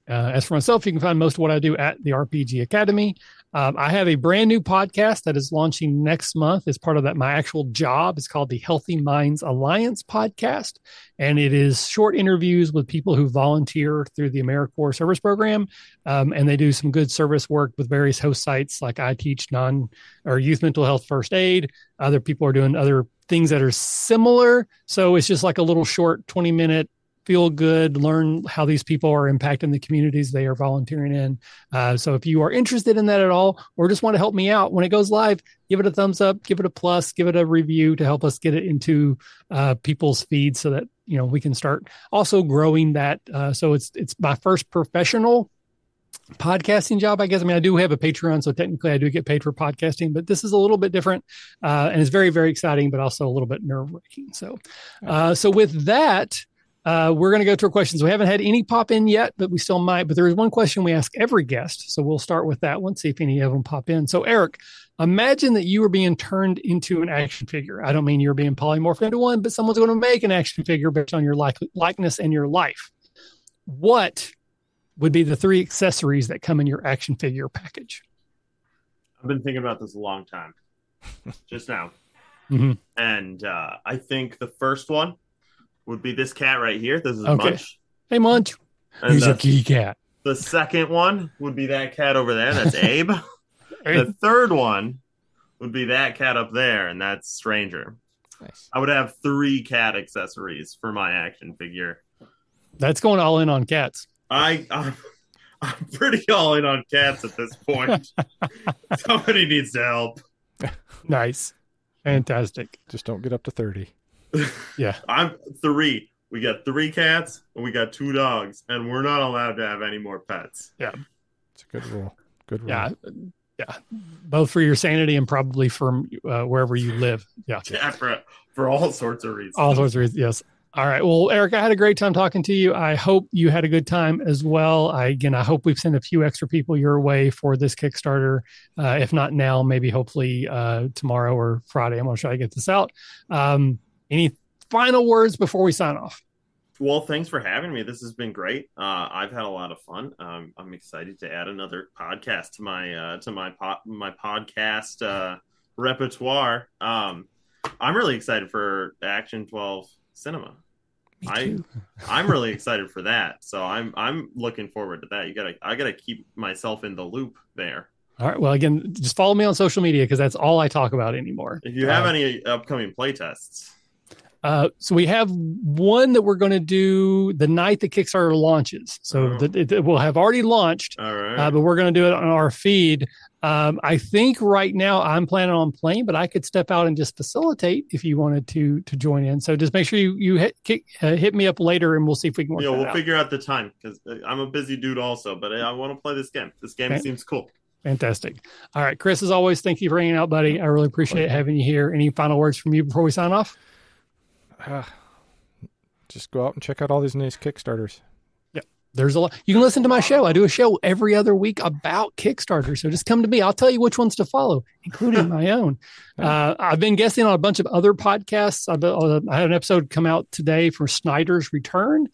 Uh, as for myself, you can find most of what I do at the RPG Academy. Um, I have a brand new podcast that is launching next month as part of that. My actual job is called the Healthy Minds Alliance podcast, and it is short interviews with people who volunteer through the AmeriCorps service program, um, and they do some good service work with various host sites. Like I teach non or youth mental health first aid. Other people are doing other things that are similar. So it's just like a little short twenty minute feel good, learn how these people are impacting the communities they are volunteering in. Uh, so if you are interested in that at all, or just want to help me out when it goes live, give it a thumbs up, give it a plus, give it a review to help us get it into uh, people's feeds so that you know we can start also growing that. Uh, so it's it's my first professional podcasting job i guess i mean i do have a patreon so technically i do get paid for podcasting but this is a little bit different uh, and it's very very exciting but also a little bit nerve-wracking so uh, so with that uh, we're going to go to our questions. We haven't had any pop in yet, but we still might. But there is one question we ask every guest. So we'll start with that one, see if any of them pop in. So, Eric, imagine that you were being turned into an action figure. I don't mean you're being polymorphed into one, but someone's going to make an action figure based on your like- likeness and your life. What would be the three accessories that come in your action figure package? I've been thinking about this a long time, just now, Mhm. and uh, I think the first one would be this cat right here. This is Okay. Munch. Hey, Munch, And who's the, your key cat? the second one would be that cat over there. That's Abe. the third one would be that cat up there, and that's Stranger. Nice. I would have three cat accessories for my action figure. That's going all in on cats. I I'm, I'm pretty all in on cats at this point. Somebody needs to help. Nice. Fantastic. Just don't get up to 30. Yeah. I'm three. We got three cats and we got two dogs, and we're not allowed to have any more pets. Yeah, it's a good rule. Good rule. Yeah. Yeah. Both for your sanity and probably from uh, wherever you live. Yeah. Yeah, for for all sorts of reasons. All sorts of reasons. Yes. All right. Well, Eric, I had a great time talking to you. I hope you had a good time as well. I, again, I hope we've sent a few extra people your way for this Kickstarter. Uh, if not now, maybe hopefully uh, tomorrow or Friday. I'm going to try to get this out. Um, any final words before we sign off? Well, thanks for having me. This has been great. Uh, I've had a lot of fun. Um, I'm excited to add another podcast to my uh, to my po- my podcast uh, repertoire. Um, I'm really excited for Action 12 Cinema. I I'm really excited for that. So I'm I'm looking forward to that. You gotta I gotta keep myself in the loop there. All right. Well, again, just follow me on social media because that's all I talk about anymore. If you have Uh, any upcoming playtests, Uh, so we have one that we're going to do the night the Kickstarter launches. So Oh. that it, it will have already launched, all right. uh, but we're going to do it on our feed. Um, I think right now I'm planning on playing, but I could step out and just facilitate if you wanted to to join in. So just make sure you you hit kick, uh, hit me up later, and we'll see if we can work you we'll out. figure out the time because I'm a busy dude also, but I want to play this game. This game Okay. seems cool. Fantastic. All right, Chris, as always, thank you for hanging out, buddy. I really appreciate having you here. Any final words from you before we sign off? Uh, just go out and check out all these nice Kickstarters. Yeah, there's a lot. You can listen to my show. I do a show every other week about Kickstarter. So just come to me. I'll tell you which ones to follow, including my own. Uh, I've been guessing on a bunch of other podcasts. I've, uh, I had an episode come out today for Snyder's Return.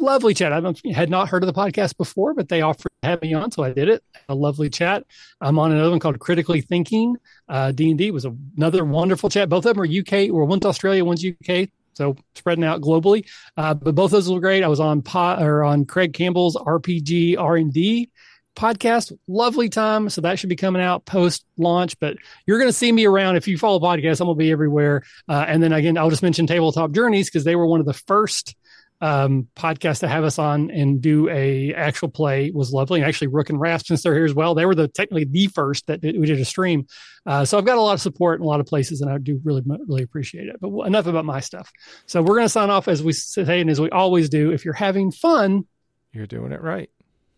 Lovely chat. I had not heard of the podcast before, but they offered to have me on, so I did it. A lovely chat. I'm on another one called Critically Thinking. Uh, D&D was another wonderful chat. Both of them are UK, or one's Australia, one's UK so spreading out globally. Uh, but both those were great. I was on pot or on Craig Campbell's RPG R and D podcast. Lovely time. So that should be coming out post launch. But you're going to see me around if you follow podcasts. I'm going to be everywhere. Uh, and then again, I'll just mention Tabletop Journeys because they were one of the first um, podcast to have us on and do a actual play was lovely. And actually, Rook and Rasp, since they're here as well, they were the technically the first that we did a stream. Uh, so I've got a lot of support in a lot of places, and I do really really appreciate it. But enough about my stuff. So we're going to sign off as we say and as we always do. If you're having fun, you're doing it right.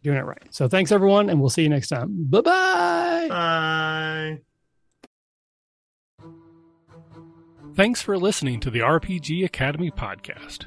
Doing it right. So thanks everyone, and we'll see you next time. Bye-bye. Bye. Thanks for listening to the RPG Academy podcast.